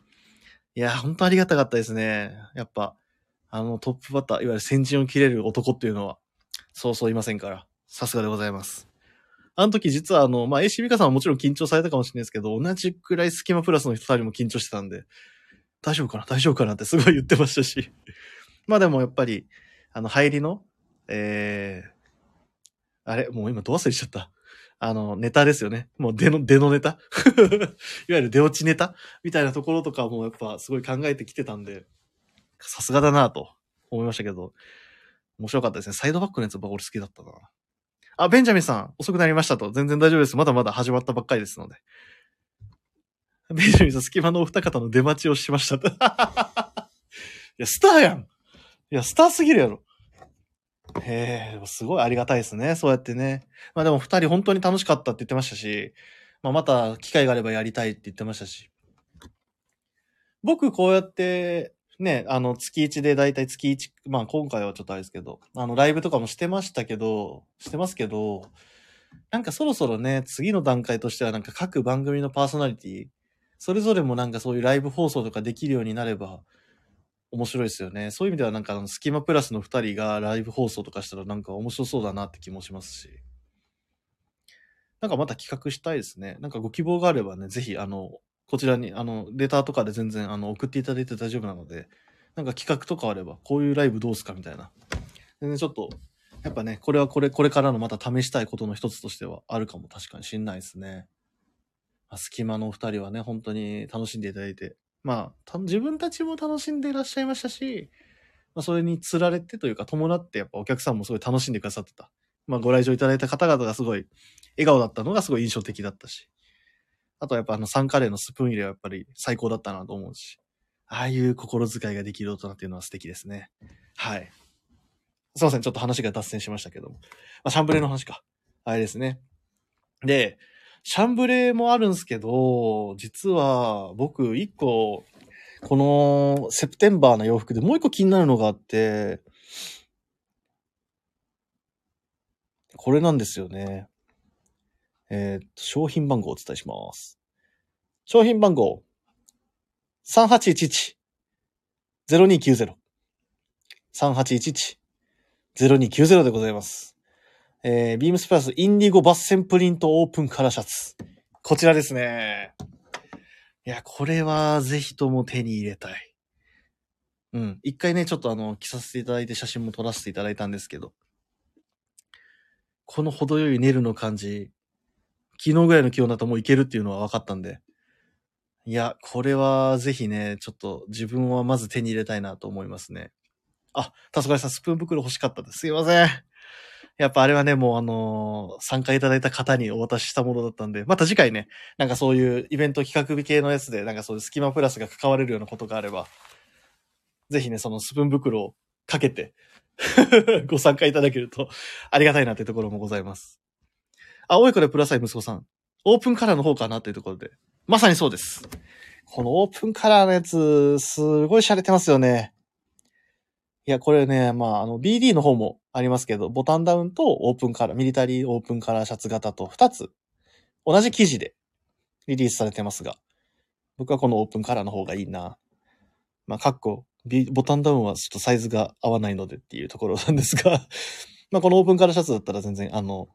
いや、本当ありがたかったですね。やっぱ、あのトップバッター、いわゆる先陣を切れる男っていうのは、そうそういませんから。さすがでございます。あの時実はあの、まあ、AC ミカさんはもちろん緊張されたかもしれないですけど、同じくらいスキマプラスの人二人も緊張してたんで、大丈夫かな？大丈夫かなって すごい言ってましたし。までもやっぱり、あの、入りの、えー、あれ？もう今ど忘れしちゃった。あの、ネタですよね。もう出の、出のネタ いわゆる出落ちネタみたいなところとかもやっぱすごい考えてきてたんで、さすがだなと思いましたけど、面白かったですね。サイドバックのやつ僕俺好きだったな。あ、ベンジャミンさん、遅くなりましたと。全然大丈夫です。まだまだ始まったばっかりですので。ベンジャミンさん、隙間のお二方の出待ちをしましたと。いや、スターやんいや、スターすぎるやろ。へえ、すごいありがたいですね。そうやってね。まあでも二人本当に楽しかったって言ってましたし、まあまた機会があればやりたいって言ってましたし。僕こうやってね、あの、月1でだいたい月1、まあ今回はちょっとあれですけど、あの、ライブとかもしてましたけど、してますけど、なんかそろそろね、次の段階としてはなんか各番組のパーソナリティ、それぞれもなんかそういうライブ放送とかできるようになれば、面白いですよね。そういう意味ではなんかあの、スキマプラスの二人がライブ放送とかしたらなんか面白そうだなって気もしますし。なんかまた企画したいですね。なんかご希望があればね、ぜひあの、こちらに、あの、レターとかで全然、あの、送っていただいて大丈夫なので、なんか企画とかあれば、こういうライブどうすかみたいな。全然ちょっと、やっぱね、これはこれ、これからのまた試したいことの一つとしてはあるかも確かにしんないですね。まあ、隙間のお二人はね、本当に楽しんでいただいて、まあ、自分たちも楽しんでいらっしゃいましたし、まあ、それに釣られてというか伴ってやっぱお客さんもすごい楽しんでくださってた。まあ、ご来場いただいた方々がすごい笑顔だったのがすごい印象的だったし。あとはやっぱあのサンカレーのスプーン入れはやっぱり最高だったなと思うし、ああいう心遣いができる大人っていうのは素敵ですね。はい。すいません、ちょっと話が脱線しましたけども。まあ、シャンブレーの話か。あれですね。で、シャンブレーもあるんですけど、実は僕一個、このセプテンバーの洋服でもう一個気になるのがあって、これなんですよね。えっー、商品番号をお伝えします。商品番号、3811-0290。3811-0290でございます。えー、ビームスプラスインディゴバッセンプリントオープンカラーシャツ。こちらですね。いや、これはぜひとも手に入れたい。うん。一回ね、ちょっとあの、着させていただいて写真も撮らせていただいたんですけど、この程よいネルの感じ、昨日ぐらいの気温だともういけるっていうのは分かったんで。いや、これはぜひね、ちょっと自分はまず手に入れたいなと思いますね。あ、たそがりさん、スプーン袋欲しかったです。すいません。やっぱあれはね、もうあのー参加いただいた方にお渡ししたものだったんで、また次回ね、なんかそういうイベント企画日系のやつで、なんかそういうスキマプラスが関われるようなことがあれば、ぜひね、そのスプーン袋をかけて、ご参加いただけるとありがたいなっていうところもございます。あ、おいこでプラスアイ息子さん。オープンカラーの方かなっていうところで。まさにそうです。このオープンカラーのやつ、すごい洒落てますよね。いや、これね、まあ、あの、BD の方もありますけど、ボタンダウンとオープンカラー、ミリタリーオープンカラーシャツ型と2つ、同じ生地でリリースされてますが、僕はこのオープンカラーの方がいいな。まあ、かっこ、ボタンダウンはちょっとサイズが合わないのでっていうところ なんですが、まあ、このオープンカラーシャツだったら全然、あの、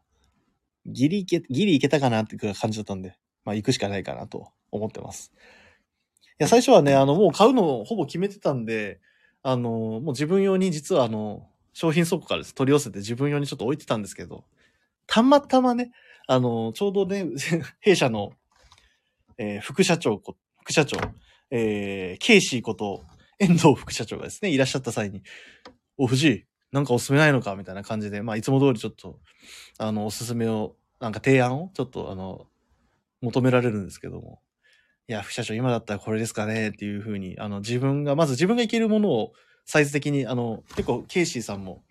ギリいけ、ギリいけたかなっていう感じだったんで、まあ、行くしかないかなと思ってます。いや、最初はね、あの、もう買うのほぼ決めてたんで、あの、もう自分用に実はあの、商品倉庫からです。取り寄せて自分用にちょっと置いてたんですけど、たまたまね、あの、ちょうどね、弊社の、えー副社長、副社長、えー、ケイシーこと、遠藤副社長がですね、いらっしゃった際に、お、藤井、なんかおすすめないのかみたいな感じで、まあ、いつも通りちょっと、あの、おすすめを、なんか提案を、ちょっと、あの、求められるんですけども、いや、副社長、今だったらこれですかねっていうふうに、あの、自分が、まず自分がいけるものをサイズ的に、あの、結構、ケイシーさんも、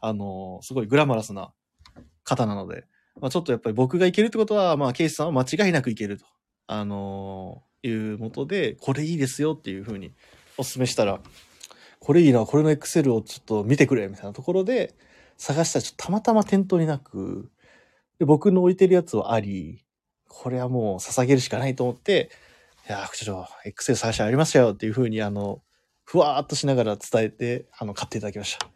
あの、すごいグラマラスな方なので、まあ、ちょっとやっぱり僕がいけるってことは、まあ、ケイシーさんは間違いなくいけると、あのいうもとで、これいいですよっていうふうにお勧めしたら、これいいな、これの Excel をちょっと見てくれ、みたいなところで、探したらたまたま店頭になく、で僕の置いてるやつはあり、これはもう捧げるしかないと思って、いやー、副社長、Excel 探してありましたよっていうふうに、あの、ふわーっとしながら伝えて、あの、買っていただきました。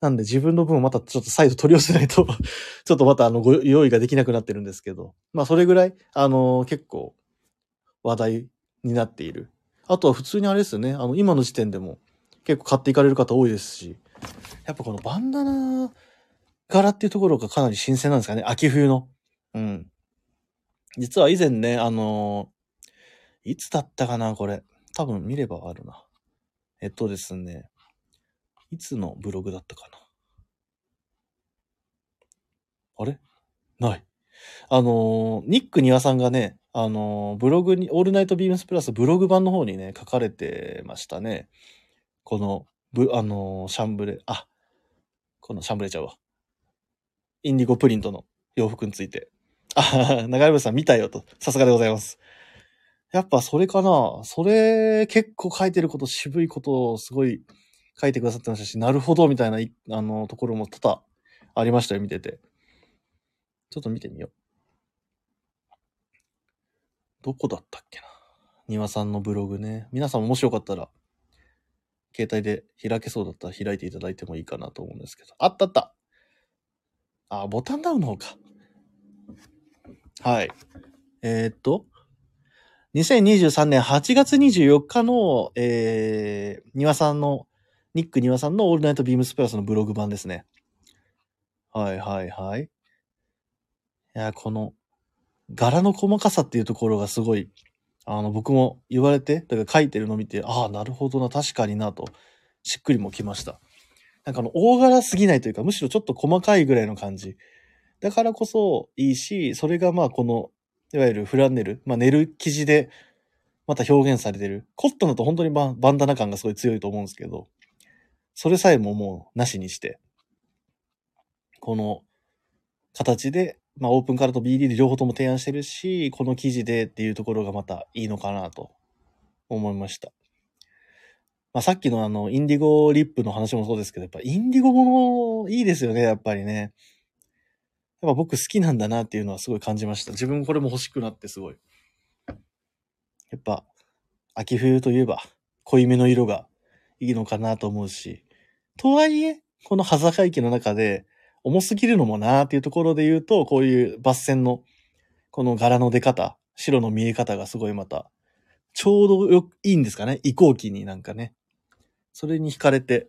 なんで自分の分をまたちょっと再度取り寄せないと、ちょっとまたあの、ご用意ができなくなってるんですけど、まあそれぐらい、あの、結構話題になっている。あとは普通にあれですよね、あの、今の時点でも結構買っていかれる方多いですし、やっぱこのバンダナ柄っていうところがかなり新鮮なんですかね、秋冬の。うん。実は以前ね、あのいつだったかな、これ。多分見ればあるな。えっとですね。いつのブログだったかな？あれ？ない。あのニック庭さんがね、あのブログに、オールナイトビームスプラスブログ版の方にね、書かれてましたね。この、ぶ、あのシャンブレ、あ、このシャンブレちゃうわ。インディゴプリントの洋服について。あ、長山さん見たよと。さすがでございます。やっぱそれかなそれ結構書いてること、渋いことをすごい書いてくださってましたし、なるほどみたいな、あの、ところも多々ありましたよ、見てて。ちょっと見てみよう。どこだったっけな庭さんのブログね。皆さんももしよかったら、携帯で開けそうだったら開いていただいてもいいかなと思うんですけど。あったあったあ、ボタンダウンの方か。はい。えー、っと、2023年8月24日の、えー、庭さんの、ニック庭さんのオールナイトビームスプラスのブログ版ですね。はいはいはい。いや、この、柄の細かさっていうところがすごい、あの、僕も言われて、だから書いてるの見て、ああ、なるほどな、確かになと、しっくりもきました。なんかあの、大柄すぎないというか、むしろちょっと細かいぐらいの感じ。だからこそいいし、それがまあこの、いわゆるフランネル、まあ寝る生地でまた表現されてる。コットンだと本当にバンバンダナ感がすごい強いと思うんですけど、それさえももうなしにして、この形で、まあオープンカラーと BD で両方とも提案してるし、この生地でっていうところがまたいいのかなと思いました。まあさっきのあの、インディゴリップの話もそうですけど、やっぱインディゴものいいですよね、やっぱりね。やっぱ僕好きなんだなっていうのはすごい感じました。自分これも欲しくなってすごい。やっぱ、秋冬といえば濃いめの色がいいのかなと思うし。とはいえ、この羽坂駅の中で重すぎるのもなーっていうところで言うと、こういう抜線のこの柄の出方、白の見え方がすごいまた、ちょうどよいいんですかね移行期になんかね。それに惹かれて、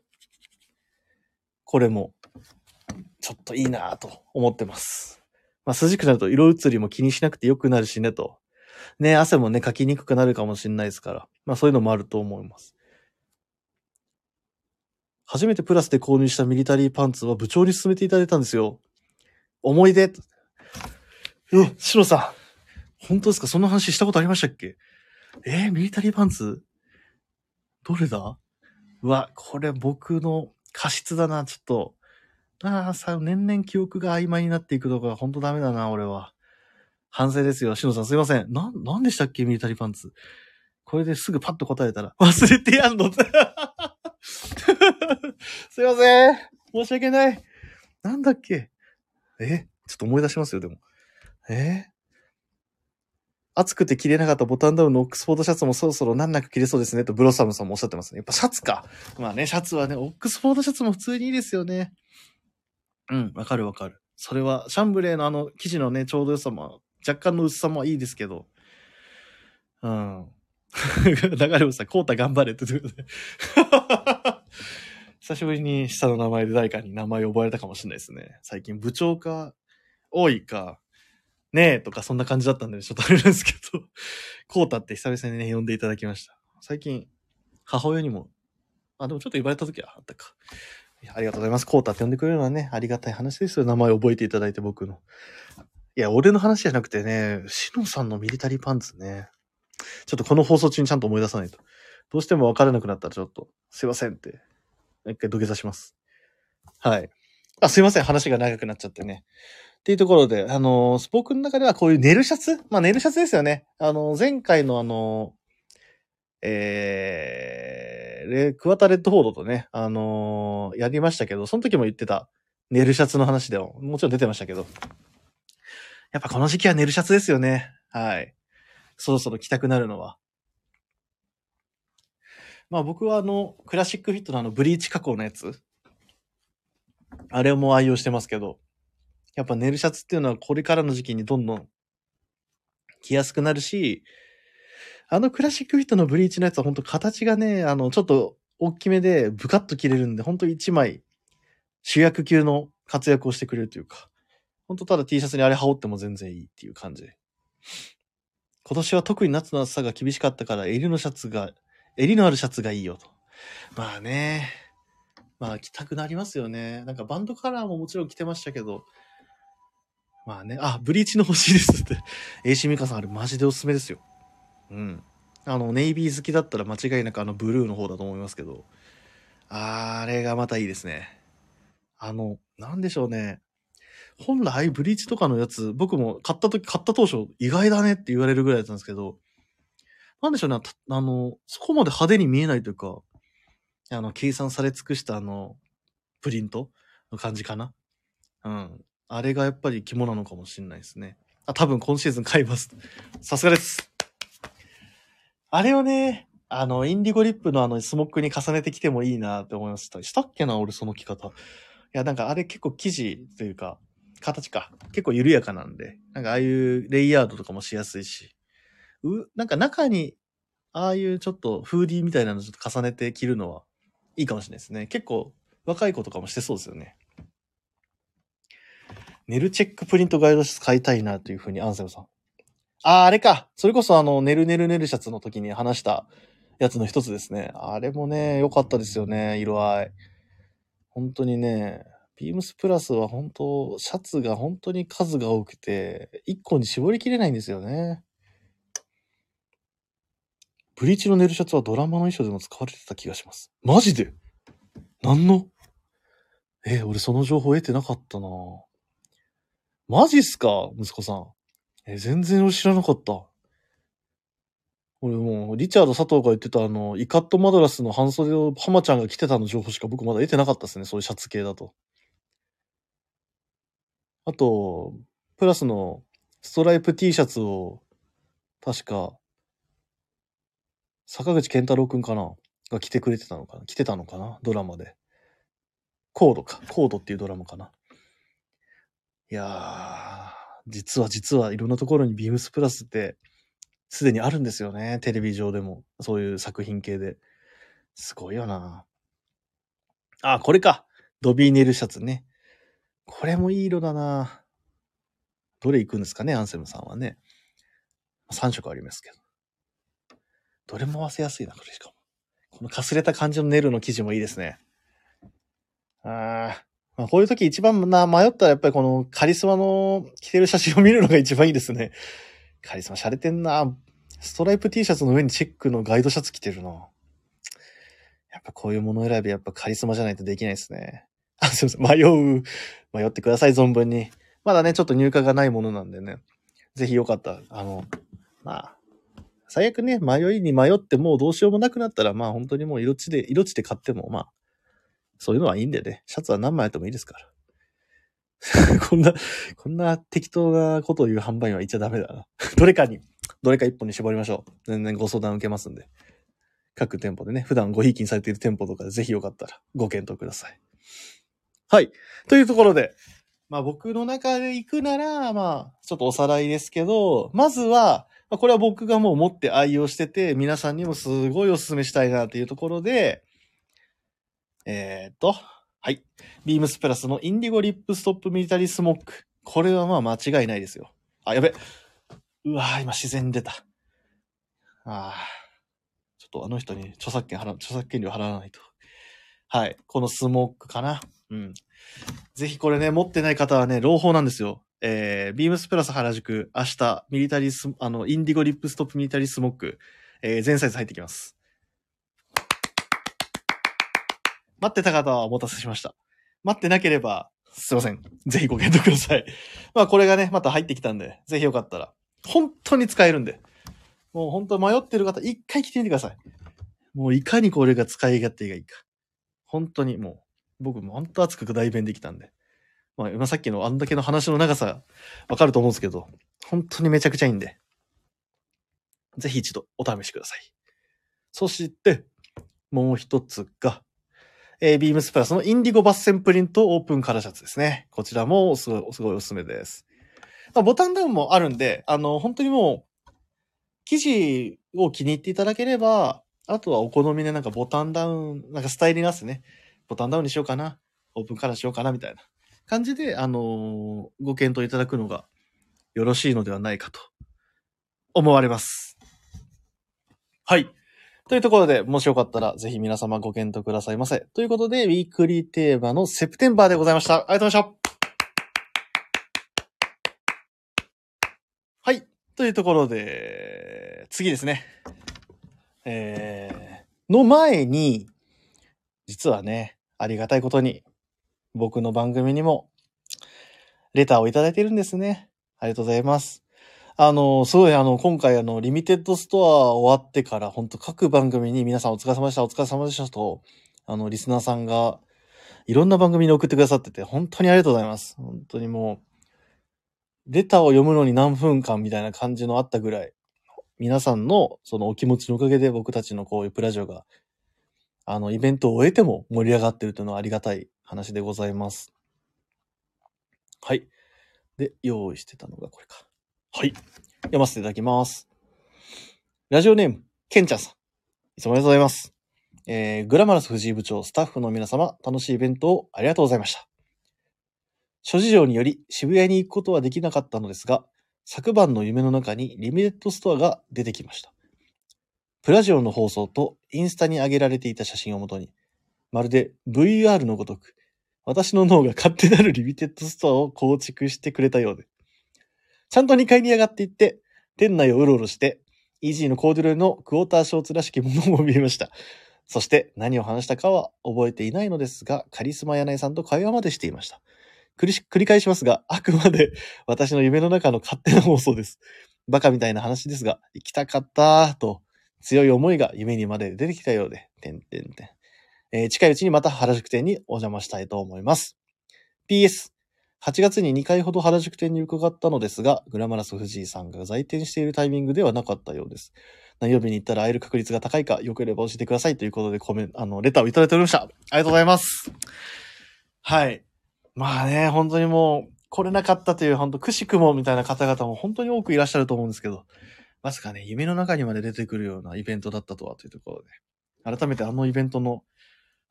これも、ちょっといいなぁと思ってます。まあ、涼しくなると色移りも気にしなくてよくなるしねと。ね、汗もね、かきにくくなるかもしれないですから。まあ、そういうのもあると思います。初めてプラスで購入したミリタリーパンツは部長に勧めていただいたんですよ。思い出。え、シロさん。本当ですか？そんな話したことありましたっけ？えーミリタリーパンツ？どれだ？うわ、これ僕の過失だな、ちょっと。ああ、さ、年々記憶が曖昧になっていくのが本当ダメだな、俺は。反省ですよ。しのさんすいません。な、なんでしたっけ？ミリタリーパンツ。これですぐパッと答えたら、忘れてやんの すいません。申し訳ない。なんだっけ？え？ちょっと思い出しますよ、でも。え？暑くて着れなかったボタンダウンのオックスフォードシャツもそろそろ難なく着れそうですねとブロッサムさんもおっしゃってますね。やっぱシャツか。まあね、シャツはね、オックスフォードシャツも普通にいいですよね。うん、わかるわかる。それは、シャンブレーのあの生地のね、ちょうど良さも、若干の薄さもいいですけど。うん。流れ星さ、コータ頑張れってことで。久しぶりに下の名前で誰かに名前を覚えたかもしれないですね。最近部長か、多いか、ねえとかそんな感じだったんで、ちょっとあれなんですけど、コータって久々にね、呼んでいただきました。最近、母親にも、あ、でもちょっと言われた時はあったか。ありがとうございます。コータって呼んでくれるのはね、ありがたい話ですよ。名前覚えていただいて僕の。いや、俺の話じゃなくてね、シノさんのミリタリーパンツね。ちょっとこの放送中にちゃんと思い出さないと。どうしても分からなくなったらちょっと、すいませんって、一回土下座します。はい。あ、すいません。話が長くなっちゃってね。っていうところで、あのスポークの中ではこういうネルシャツ？まあ、ネルシャツですよね。あの前回のあのえー、レクワタレッドフォードとね、あのーやりましたけど、その時も言ってたネルシャツの話でも、もちろん出てましたけど、やっぱこの時期はネルシャツですよね。はい。そろそろ着たくなるのは。まあ僕はあの、クラシックフィットのあの、ブリーチ加工のやつ。あれも愛用してますけど、やっぱネルシャツっていうのはこれからの時期にどんどん着やすくなるし、あのクラシックフィットのブリーチのやつは本当形がね、あの、ちょっと大きめでブカッと着れるんで、本当一枚主役級の活躍をしてくれるというか、本当ただ T シャツにあれ羽織っても全然いいっていう感じ。今年は特に夏の暑さが厳しかったから、襟のシャツが、襟のあるシャツがいいよと。まあね。まあ着たくなりますよね。なんかバンドカラーももちろん着てましたけど。まあね。あ、ブリーチの欲しいですって。AC ミカさんあれマジでおすすめですよ。うん。あの、ネイビー好きだったら間違いなくあのブルーの方だと思いますけど。あれがまたいいですね。あの、なんでしょうね。本来ブリーチとかのやつ、僕も買った時、買った当初意外だねって言われるぐらいだったんですけど、なんでしょうね、あの、そこまで派手に見えないというか、あの、計算され尽くしたあの、プリントの感じかな。うん。あれがやっぱり肝なのかもしれないですね。あ、多分今シーズン買います。さすがです。あれをね、あの、インディゴリップのあの、スモックに重ねてきてもいいなって思いました。したっけな俺その着方。いや、なんかあれ結構生地というか、形か。結構緩やかなんで、なんかああいうレイヤードとかもしやすいし、う、なんか中に、ああいうちょっとフーディーみたいなのちょっと重ねて着るのはいいかもしれないですね。結構若い子とかもしてそうですよね。ネルチェックプリントガイドシャツ買いたいなというふうにアンセムさん。ああ、あれか。それこそあの、ネルネルネルシャツの時に話したやつの一つですね。あれもね、良かったですよね、色合い。本当にね、ビームスプラスは本当、シャツが本当に数が多くて、一個に絞りきれないんですよね。ブリーチのネルシャツはドラマの衣装でも使われてた気がします。マジで？何の？え、俺その情報得てなかったなマジっすか息子さん。え、全然知らなかった。俺もう、リチャード佐藤が言ってたあの、イカットマドラスの半袖を浜ちゃんが着てたの情報しか僕まだ得てなかったですね。そういうシャツ系だと。あと、プラスのストライプ T シャツを、確か、坂口健太郎くんかな？が着てくれてたのかな？着てたのかな？ドラマで。コードか。コードっていうドラマかな。いやー、実は実はいろんなところにビームスプラスって、すでにあるんですよね。テレビ上でも。そういう作品系で。すごいよな。あ、これか。ドビーネルシャツね。これもいい色だな。どれ行くんですかね、アンセムさんはね。3色ありますけど。どれも合わせやすいな、これしかも。このかすれた感じのネルの生地もいいですね。あまあ、こういう時一番な、迷ったらやっぱりこのカリスマの着てる写真を見るのが一番いいですね。カリスマ洒落てんな。ストライプ T シャツの上にチェックのガイドシャツ着てるな。やっぱこういうもの選び、やっぱカリスマじゃないとできないですね。あ、すいません。迷う。迷ってください、存分に。まだね、ちょっと入荷がないものなんでね。ぜひよかった、あの、まあ、最悪ね、迷いに迷ってもうどうしようもなくなったら、まあ本当にもう色地で、色地で買っても、まあ、そういうのはいいんでね。シャツは何枚あってもいいですから。こんな、こんな適当なことを言う販売員は言っちゃダメだな。どれかに、どれか一本に絞りましょう。全然ご相談受けますんで。各店舗でね、普段ごひいきにされている店舗とかでぜひよかったらご検討ください。はい。というところで、まあ僕の中で行くなら、まあ、ちょっとおさらいですけど、まずは、まあ、これは僕がもう持って愛用してて、皆さんにもすごいお勧めしたいなっていうところで、えー、っと、はい。ビームスプラスのインディゴリップストップミリタリースモック。これはまあ間違いないですよ。あ、やべ。うわぁ、今自然出た。ああ。ちょっとあの人に著作権払、著作権料払わないと。はい。このスモックかな。うん。ぜひこれね、持ってない方はね、朗報なんですよ。えー、ビームスプラス原宿、明日、ミリタリース、あの、インディゴリップストップミリタリースモック、えー、全サイズ入ってきます。待ってた方はお待たせしました。待ってなければ、すいません。ぜひご検討ください。まあこれがね、また入ってきたんで、ぜひよかったら、本当に使えるんで、もう本当迷ってる方、一回来てみてください。もういかにこれが使い勝手がいいか。本当にもう、僕も本当熱く代弁できたんで。まあ、今さっきのあんだけの話の長さ、わかると思うんですけど、本当にめちゃくちゃいいんで、ぜひ一度お試しください。そして、もう一つが、えー、ビームスプラスのインディゴバッセンプリントオープンカラーシャツですね。こちらもすごい、すごいおすすめです。まあ、ボタンダウンもあるんで、あの、本当にもう、生地を気に入っていただければ、あとはお好みでなんかボタンダウン、なんかスタイリナスね。ボタンダウンにしようかな。オープンカラーしようかな、みたいな感じで、あのー、ご検討いただくのがよろしいのではないかと思われます。はい。というところで、もしよかったら、ぜひ皆様ご検討くださいませ。ということで、ウィークリーテーマのセプテンバーでございました。ありがとうございました。はい。というところで、次ですね。えー、の前に、実はね、ありがたいことに、僕の番組にも、レターをいただいているんですね。ありがとうございます。あの、すごいあの、今回あの、リミテッドストア終わってから、本当各番組に皆さんお疲れ様でした、お疲れ様でしたと、あの、リスナーさんが、いろんな番組に送ってくださってて、本当にありがとうございます。本当にもう、レターを読むのに何分間みたいな感じのあったぐらい、皆さんのそのお気持ちのおかげで僕たちのこういうプラジオが、あの、イベントを終えても盛り上がってるというのはありがたい話でございます。はい。で、用意してたのがこれか。はい。読ませていただきます。ラジオネーム、ケンちゃんさん。いつもありがとうございます。えー、グラマラス藤井部長、スタッフの皆様、楽しいイベントをありがとうございました。諸事情により渋谷に行くことはできなかったのですが、昨晩の夢の中にリミテッドストアが出てきました。プラジオの放送とインスタに上げられていた写真をもとに、まるで VR のごとく、私の脳が勝手なるリミテッドストアを構築してくれたようで、ちゃんと2階に上がっていって、店内をうろうろして、イージーのコーデュロイのクォーターショーツらしきものも見えました。そして何を話したかは覚えていないのですが、カリスマ柳井さんと会話までしていました。繰り返しますが、あくまで私の夢の中の勝手な放送です。バカみたいな話ですが、行きたかったと強い思いが夢にまで出てきたようで、てんてんてん。近いうちにまた原宿店にお邪魔したいと思います。PS、8月に2回ほど原宿店に伺ったのですが、グラマラス藤井さんが在店しているタイミングではなかったようです。何曜日に行ったら会える確率が高いか、よければ教えてくださいということでコメント、あの、レターをいただいておりました。ありがとうございます。はい。まあね、本当にもう、来れなかったという、本当くしくもみたいな方々も本当に多くいらっしゃると思うんですけど、まさかね、夢の中にまで出てくるようなイベントだったとはというところで、改めてあのイベントの、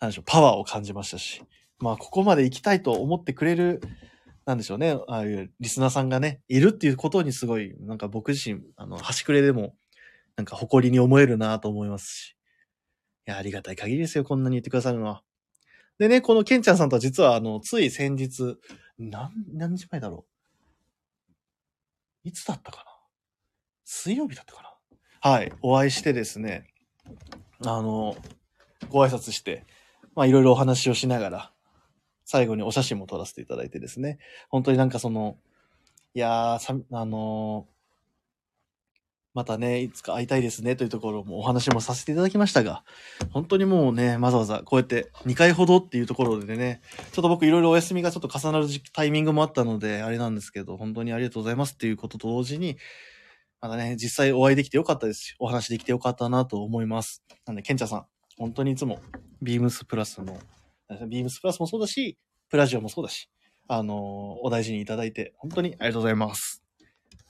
なんでしょう、パワーを感じましたし、まあ、ここまで行きたいと思ってくれるなんでしょうね、ああいうリスナーさんがね、いるっていうことにすごい、なんか僕自身、あの、端くれでも、なんか誇りに思えるなと思いますし。いや、ありがたい限りですよ、こんなに言ってくださるのは。でね、このケンちゃんさんとは実はあの、つい先日、何、何日前だろういつだったかな水曜日だったかなはい、お会いしてですね、あの、ご挨拶して、まあいろいろお話をしながら、最後にお写真も撮らせていただいてですね、本当になんかその、いやー、あのーまたね、いつか会いたいですねというところもお話もさせていただきましたが、本当にもうね、わざわざこうやって2回ほどっていうところでね、ちょっと僕いろいろお休みがちょっと重なるタイミングもあったので、あれなんですけど、本当にありがとうございますっていうことと同時に、まだね、実際お会いできてよかったですし、お話できてよかったなと思います。なんで、ケンチャさん、本当にいつも、ビームスプラスの、ビームスプラスもそうだし、プラジオもそうだし、あのーお大事にいただいて、本当にありがとうございます。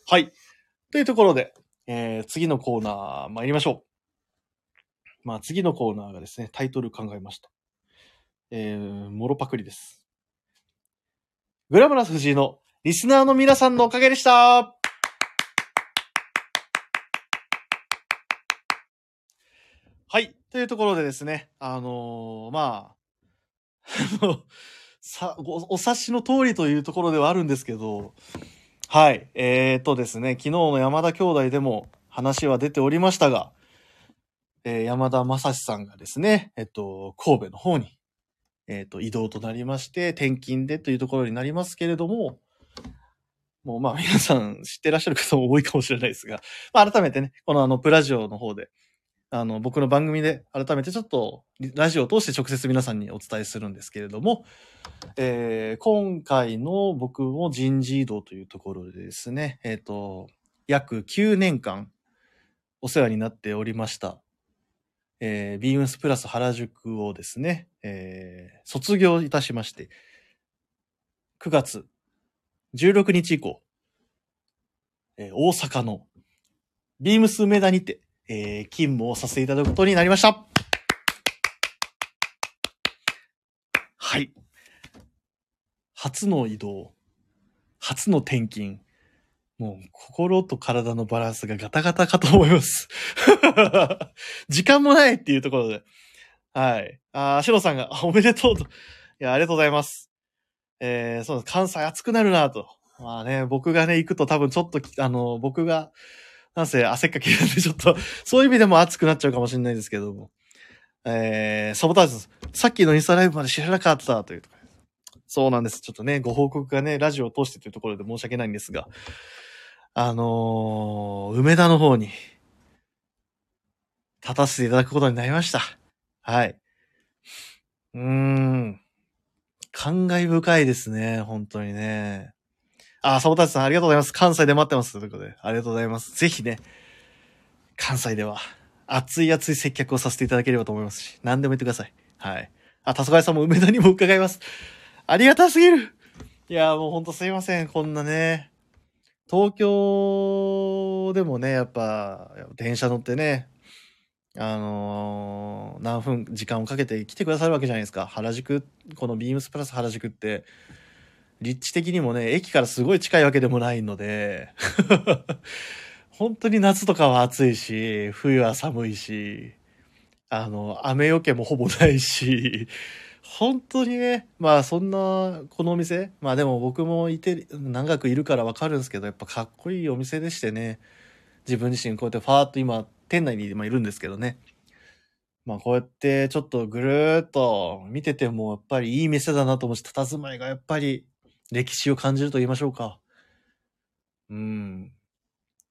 はい。というところで、えー、次のコーナー参りましょう。まあ次のコーナーがですね、タイトル考えました。えー、モロパクリです。グラマラス藤井のリスナーの皆さんのおかげでしたはい。というところでですね、あのーまあ、あのさお、お察しの通りというところではあるんですけど、はい。えー、とですね、昨日の山田兄弟でも話は出ておりましたが、えー山田正史さんがですね、えっと、神戸の方に、えっと、移動となりまして、転勤でというところになりますけれども、もうまあ皆さん知ってらっしゃる方も多いかもしれないですが、まあ改めてね、このあの、プラジオの方で、あの、僕の番組で改めてちょっと、ラジオを通して直接皆さんにお伝えするんですけれども、えー今回の僕も人事異動というところでですね、えっ、と、約9年間お世話になっておりました、えー、ビームスプラス原宿をですね、えー卒業いたしまして、9月16日以降、えー大阪のビームス梅田にて、えー勤務をさせていただくことになりました。はい。初の移動、初の転勤、もう心と体のバランスがガタガタかと思います。時間もないっていうところで。はい。あ、シロさんが、おめでとうと。いや、ありがとうございます。えー、そうです。関西暑くなるなと。まあね、僕がね、行くと多分ちょっと、あの、僕が、なんせ汗っかきなんでちょっと、そういう意味でも暑くなっちゃうかもしれないですけども。えー、サボタージュ。さっきのインスタライブまで知らなかったというとそうなんです。ちょっとね、ご報告がね、ラジオを通してというところで申し訳ないんですが、あのー、梅田の方に、立たせていただくことになりました。はい。うーん。感慨深いですね、本当にね。あ、サボタジさんありがとうございます。関西で待ってます。ということで、ありがとうございます。ぜひね、関西では、熱い熱い接客をさせていただければと思いますし、何でも言ってください。はい。あ、たそがいさんも梅田にも伺います。ありがたすぎるいや、もうほんとすいません。こんなね。東京でもね、やっぱ、電車乗ってね、あのー何分、時間をかけて来てくださるわけじゃないですか。原宿、このビームスプラス原宿って、立地的にもね、駅からすごい近いわけでもないので、本当に夏とかは暑いし、冬は寒いし、あの、雨よけもほぼないし、本当にね、まあそんな、このお店、まあでも僕もいて、長くいるからわかるんですけど、やっぱかっこいいお店でしてね、自分自身こうやってファーっと今、店内に今いるんですけどね。まあこうやってちょっとぐるーっと見ててもやっぱりいい店だなと思うし、佇まいがやっぱり歴史を感じると言いましょうか。うん。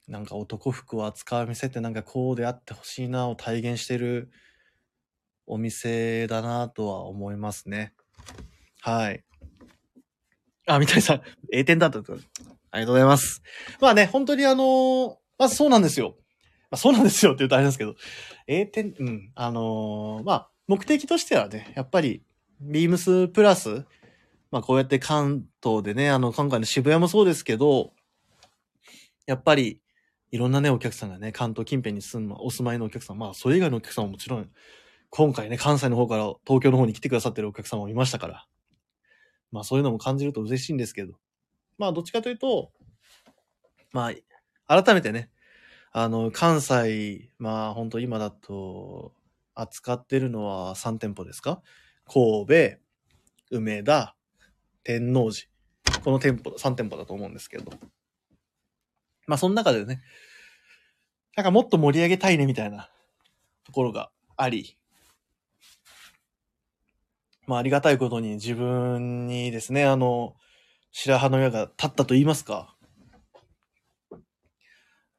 なんか男服を扱う店ってなんかこうであってほしいなを体現してるお店だなとは思いますね。はい。あ、三谷さん、栄転だったと。ありがとうございます。まあね、本当にあのーまずそうなんですよ。まあ、そうなんですよって言うとあれですけど、栄転、うん、あのーまあ、目的としてはね、やっぱり、ビームスプラス、まあこうやって関東でね、あの、今回の渋谷もそうですけど、やっぱり、いろんなね、お客さんがね、関東近辺に住む、お住まいのお客さん、まあ、それ以外のお客さんももちろん、今回ね、関西の方から東京の方に来てくださってるお客さんもいましたから、まあ、そういうのも感じると嬉しいんですけど、まあ、どっちかというと、まあ、改めてね、あの、関西、まあ、本当今だと、扱ってるのは3店舗ですか？神戸、梅田、天王寺。この店舗、3店舗だと思うんですけど。まあ、その中でね、なんかもっと盛り上げたいねみたいなところがあり、まあ、ありがたいことに自分にですね、あの、白羽の矢が立ったと言いますか。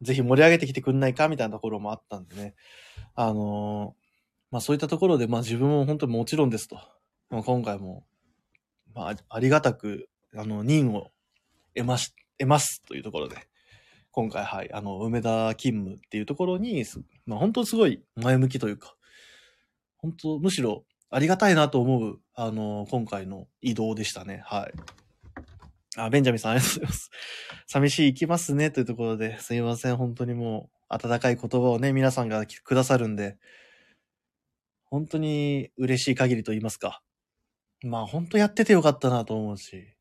ぜひ盛り上げてきてくんないかみたいなところもあったんでね。あのまあそういったところで、まあ自分も本当にもちろんですと。まあ、今回も、まあありがたく、あの、任を得まし、得ますというところで、今回はい、あの、梅田勤務っていうところに、まあ本当すごい前向きというか、本当むしろありがたいなと思う、あの、今回の移動でしたね。はい。あ、ベンジャミンさんありがとうございます。寂しい行きますねというところで、すいません。本当にもう、温かい言葉をね、皆さんがくださるんで、本当に嬉しい限りと言いますか。まあ本当やっててよかったなと思うし、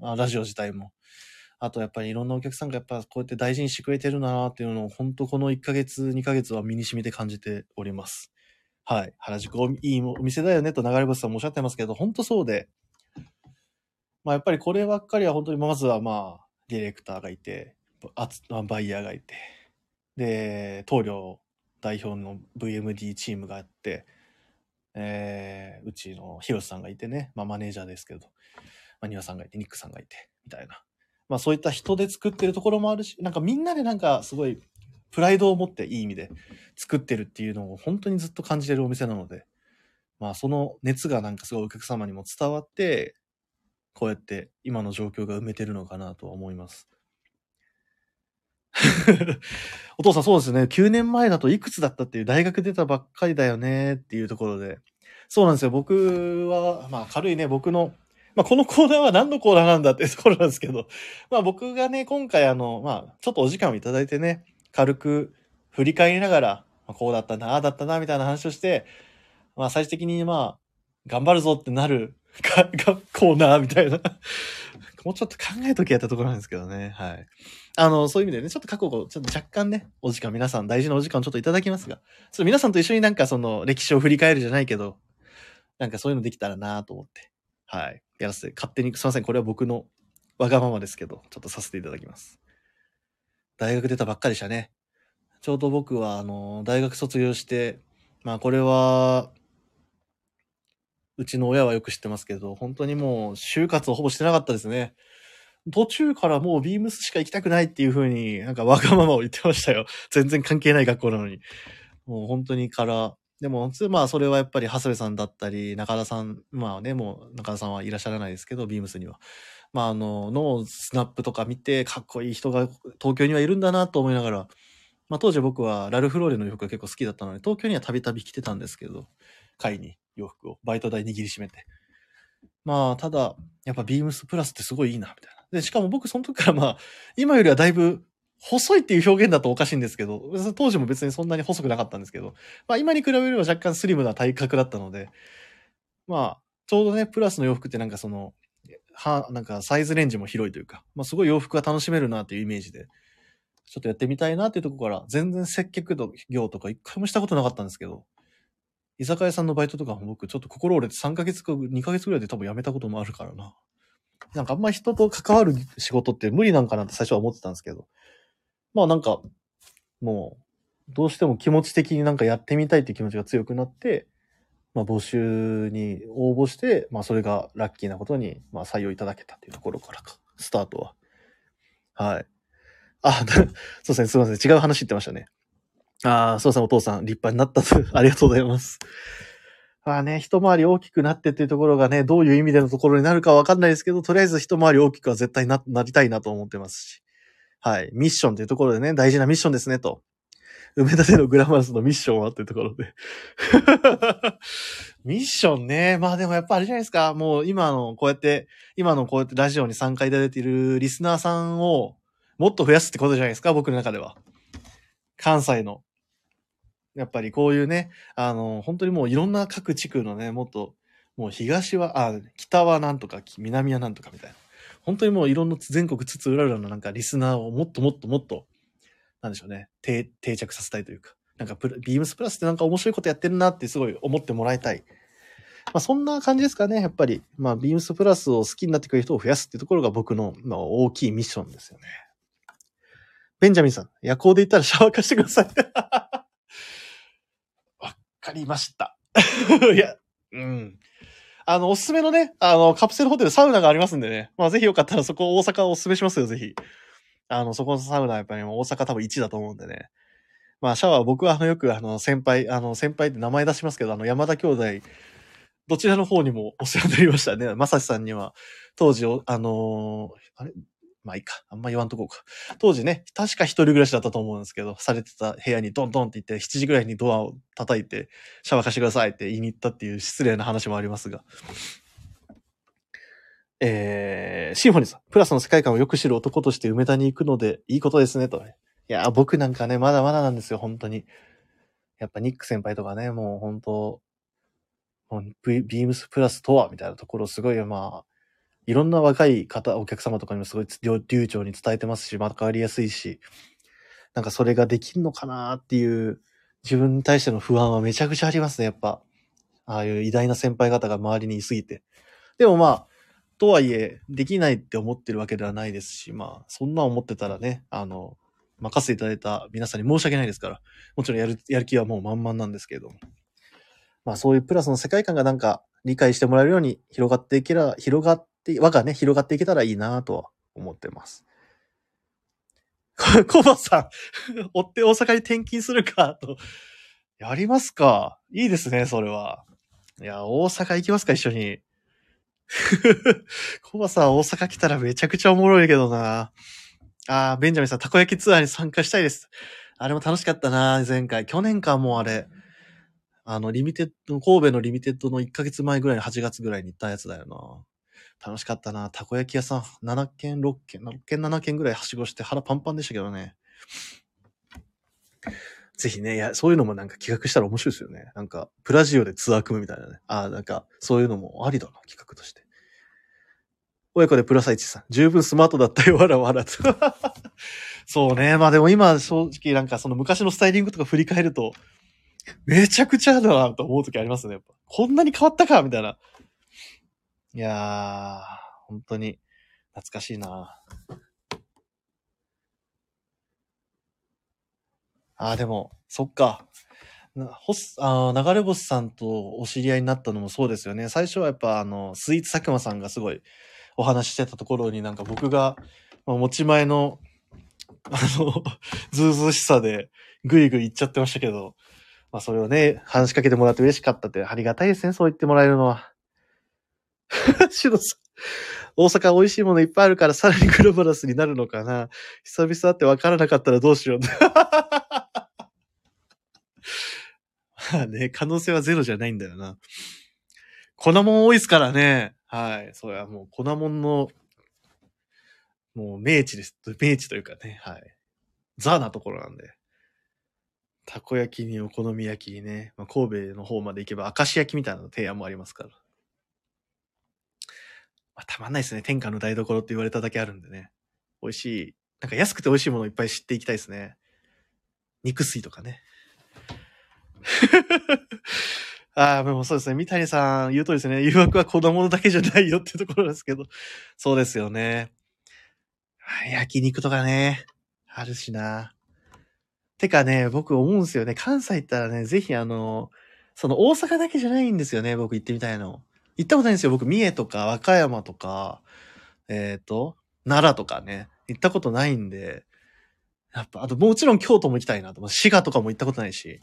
あラジオ自体も。あとやっぱりいろんなお客さんがやっぱこうやって大事にしてくれてるなっていうのを本当この1ヶ月、2ヶ月は身に染みて感じております。はい。原宿いいお店だよねと流れ星さんもおっしゃってますけど、本当そうで、まあやっぱりこればっかりは本当にまずはまあ、ディレクターがいて、バイヤーがいて、で、棟梁代表の VMD チームがあって、えー、うちのヒロシさんがいてね、まあマネージャーですけど、まあニワさんがいて、ニックさんがいて、みたいな。まあそういった人で作ってるところもあるし、なんかみんなでなんかすごいプライドを持っていい意味で作ってるっていうのを本当にずっと感じてるお店なので、まあその熱がなんかすごいお客様にも伝わって、こうやって今の状況が埋めてるのかなとは思います。お父さんそうですね。9年前だといくつだったっていう大学出たばっかりだよねっていうところで。そうなんですよ。僕は、まあ軽いね、僕の、まあこのコーナーは何のコーナーなんだっていうところなんですけど、まあ僕がね、今回あの、まあちょっとお時間をいただいてね、軽く振り返りながら、まあ、こうだったな、ああだったな、みたいな話をして、まあ最終的にまあ、頑張るぞってなるか、が、コーナーみたいなもうちょっと考えときやったところなんですけどね。はい。あの、そういう意味でね、ちょっと過去を、ちょっと若干ね、お時間皆さん大事なお時間をちょっといただきますが、そう皆さんと一緒になんかその歴史を振り返るじゃないけど、なんかそういうのできたらなと思って、はい。やらせて、勝手に、すいません、これは僕のわがままですけど、ちょっとさせていただきます。大学出たばっかりでしたね。ちょうど僕は、あの、大学卒業して、まあこれは、うちの親はよく知ってますけど、本当にもう就活をほぼしてなかったですね。途中からもうビームスしか行きたくないっていう風になんかわがままを言ってましたよ。全然関係ない学校なのに。もう本当にから、でも、まあそれはやっぱり長谷部さんだったり、中田さん、まあね、もう中田さんはいらっしゃらないですけど、ビームスには。まああの、のスナップとか見て、かっこいい人が東京にはいるんだなと思いながら、まあ当時僕はラルフローレの洋服が結構好きだったので、東京にはたびたび来てたんですけど、会に。洋服を、バイト代握りしめて。まあ、ただ、やっぱビームスプラスってすごいいいな、みたいな。で、しかも僕その時からまあ、今よりはだいぶ細いっていう表現だとおかしいんですけど、当時も別にそんなに細くなかったんですけど、まあ今に比べれば若干スリムな体格だったので、まあ、ちょうどね、プラスの洋服ってなんかその、は、なんかサイズレンジも広いというか、まあすごい洋服が楽しめるなっていうイメージで、ちょっとやってみたいなっていうところから、全然接客業とか一回もしたことなかったんですけど、居酒屋さんのバイトとかも僕ちょっと心折れて3ヶ月か2ヶ月ぐらいで多分辞めたこともあるからな。なんかあんま人と関わる仕事って無理なんかなって最初は思ってたんですけど。まあなんか、もう、どうしても気持ち的になんかやってみたいっていう気持ちが強くなって、まあ募集に応募して、まあそれがラッキーなことに、まあ採用いただけたっていうところからか、スタートは。はい。あ、そうですね、すいません。違う話言ってましたね。ああ、そうですね、お父さん、立派になったと、ありがとうございます。まあね、一回り大きくなってっていうところがね、どういう意味でのところになるかわかんないですけど、とりあえず一回り大きくは絶対な、なりたいなと思ってますし。はい。ミッションというところでね、大事なミッションですね、と。梅田でのグラマスのミッションはっていうところで。ミッションね。まあでもやっぱあれじゃないですか。もう今のこうやって、今のこうやってラジオに参加いただいているリスナーさんをもっと増やすってことじゃないですか、僕の中では。関西のやっぱりこういうね、あの、本当にもういろんな各地区のね、もっと、もう東は、あ、北はなんとか、南はなんとかみたいな。本当にもういろんな全国津々浦々のなんかリスナーをもっともっともっと、なんでしょうね、定定着させたいというか。なんかビームスプラスってなんか面白いことやってるなってすごい思ってもらいたい。まあそんな感じですかね、やっぱり。まあビームスプラスを好きになってくれる人を増やすっていうところが僕の、まあ、大きいミッションですよね。ベンジャミンさん、夜行で行ったらシャワー貸してください。わかりました。いや、うん。あの、おすすめのね、あの、カプセルホテルサウナがありますんでね。まあぜひよかったらそこ大阪おすすめしますよ、ぜひ。あの、そこのサウナやっぱりもう大阪多分1だと思うんでね。まあシャワー僕はあのよくあの先輩、あの先輩って名前出しますけど、あの山田兄弟、どちらの方にもお世話になりましたね。まさしさんには、当時お、あのーあれ？まあいいか。あんま言わんとこうか。当時ね、確か一人暮らしだったと思うんですけど、されてた部屋にドンドンって言って、7時ぐらいにドアを叩いて、シャワー貸してくださいって言いに行ったっていう失礼な話もありますが。えー、シンフォニーさん、プラスの世界観をよく知る男として梅田に行くのでいいことですね、と。いや、僕なんかね、まだまだなんですよ、本当に。やっぱニック先輩とかね、もう本当もうビームスプラスとは、みたいなところすごい、まあ、いろんな若い方、お客様とかにもすごい流暢に伝えてますし、また変わりやすいし、なんかそれができんのかなっていう、自分に対しての不安はめちゃくちゃありますね、やっぱ。ああいう偉大な先輩方が周りにいすぎて。でもまあ、とはいえ、できないって思ってるわけではないですし、まあ、そんな思ってたらね、あの、任せていただいた皆さんに申し訳ないですから、もちろんやる、やる気はもう満々なんですけれども。まあそういうプラスの世界観がなんか理解してもらえるように広がっていけら、広がって、輪がね、広がっていけたらいいなとは思ってます。コバさん、追って大阪に転勤するか、と。やりますか？いいですね、それは。いや、大阪行きますか、一緒に。コバさん、大阪来たらめちゃくちゃおもろいけどな。あー、ベンジャミンさん、たこ焼きツアーに参加したいです。あれも楽しかったな、前回。去年か、もうあれ。あの、リミテッド、神戸のリミテッドの1ヶ月前ぐらいの8月ぐらいに行ったやつだよな。楽しかったな。たこ焼き屋さん、7軒、6軒、6軒、7軒ぐらいはしごして腹パンパンでしたけどね。ぜひね、いや、そういうのもなんか企画したら面白いですよね。なんか、プラジオでツアー組むみたいなね。ああ、なんか、そういうのもありだな、企画として。親子でプラサイチさん、十分スマートだったよ、わらわらと。そうね。まあでも今、正直なんかその昔のスタイリングとか振り返ると、めちゃくちゃだなと思う時ありますね。やっぱこんなに変わったかみたいな。いやー、本当に懐かしいな。あー、でも、そっか。なホスあ流れ星さんとお知り合いになったのもそうですよね。最初はやっぱあの、スイーツ佐久間さんがすごいお話ししてたところになんか僕が、まあ、持ち前の、あの、ずうずうしさでぐいぐい行っちゃってましたけど、まあそれをね、話しかけてもらって嬉しかったってありがたいですね、そう言ってもらえるのは。シノさん。大阪美味しいものいっぱいあるからさらにグローバラスになるのかな。久々って分からなかったらどうしよう。まあね、可能性はゼロじゃないんだよな。粉もん多いですからね。はい。そうや、もう粉もんの、もう名地です。名地というかね、はい。ザーなところなんで。たこ焼きにお好み焼きにね、まあ、神戸の方まで行けば明石焼きみたいな提案もありますから。まあ、たまんないですね。天下の台所って言われただけあるんでね。美味しい。なんか安くて美味しいものをいっぱい知っていきたいですね。肉水とかね。ああ、でもそうですね。三谷さん言う通りですね。誘惑は子供だけじゃないよっていうところですけど。そうですよね。はい焼肉とかね。あるしな。てかね、僕思うんですよね。関西行ったらね、ぜひあの、その大阪だけじゃないんですよね。僕行ってみたいの。行ったことないんですよ。僕、三重とか和歌山とか、えっ、と、奈良とかね。行ったことないんで。やっぱ、あともちろん京都も行きたいなと。滋賀とかも行ったことないし。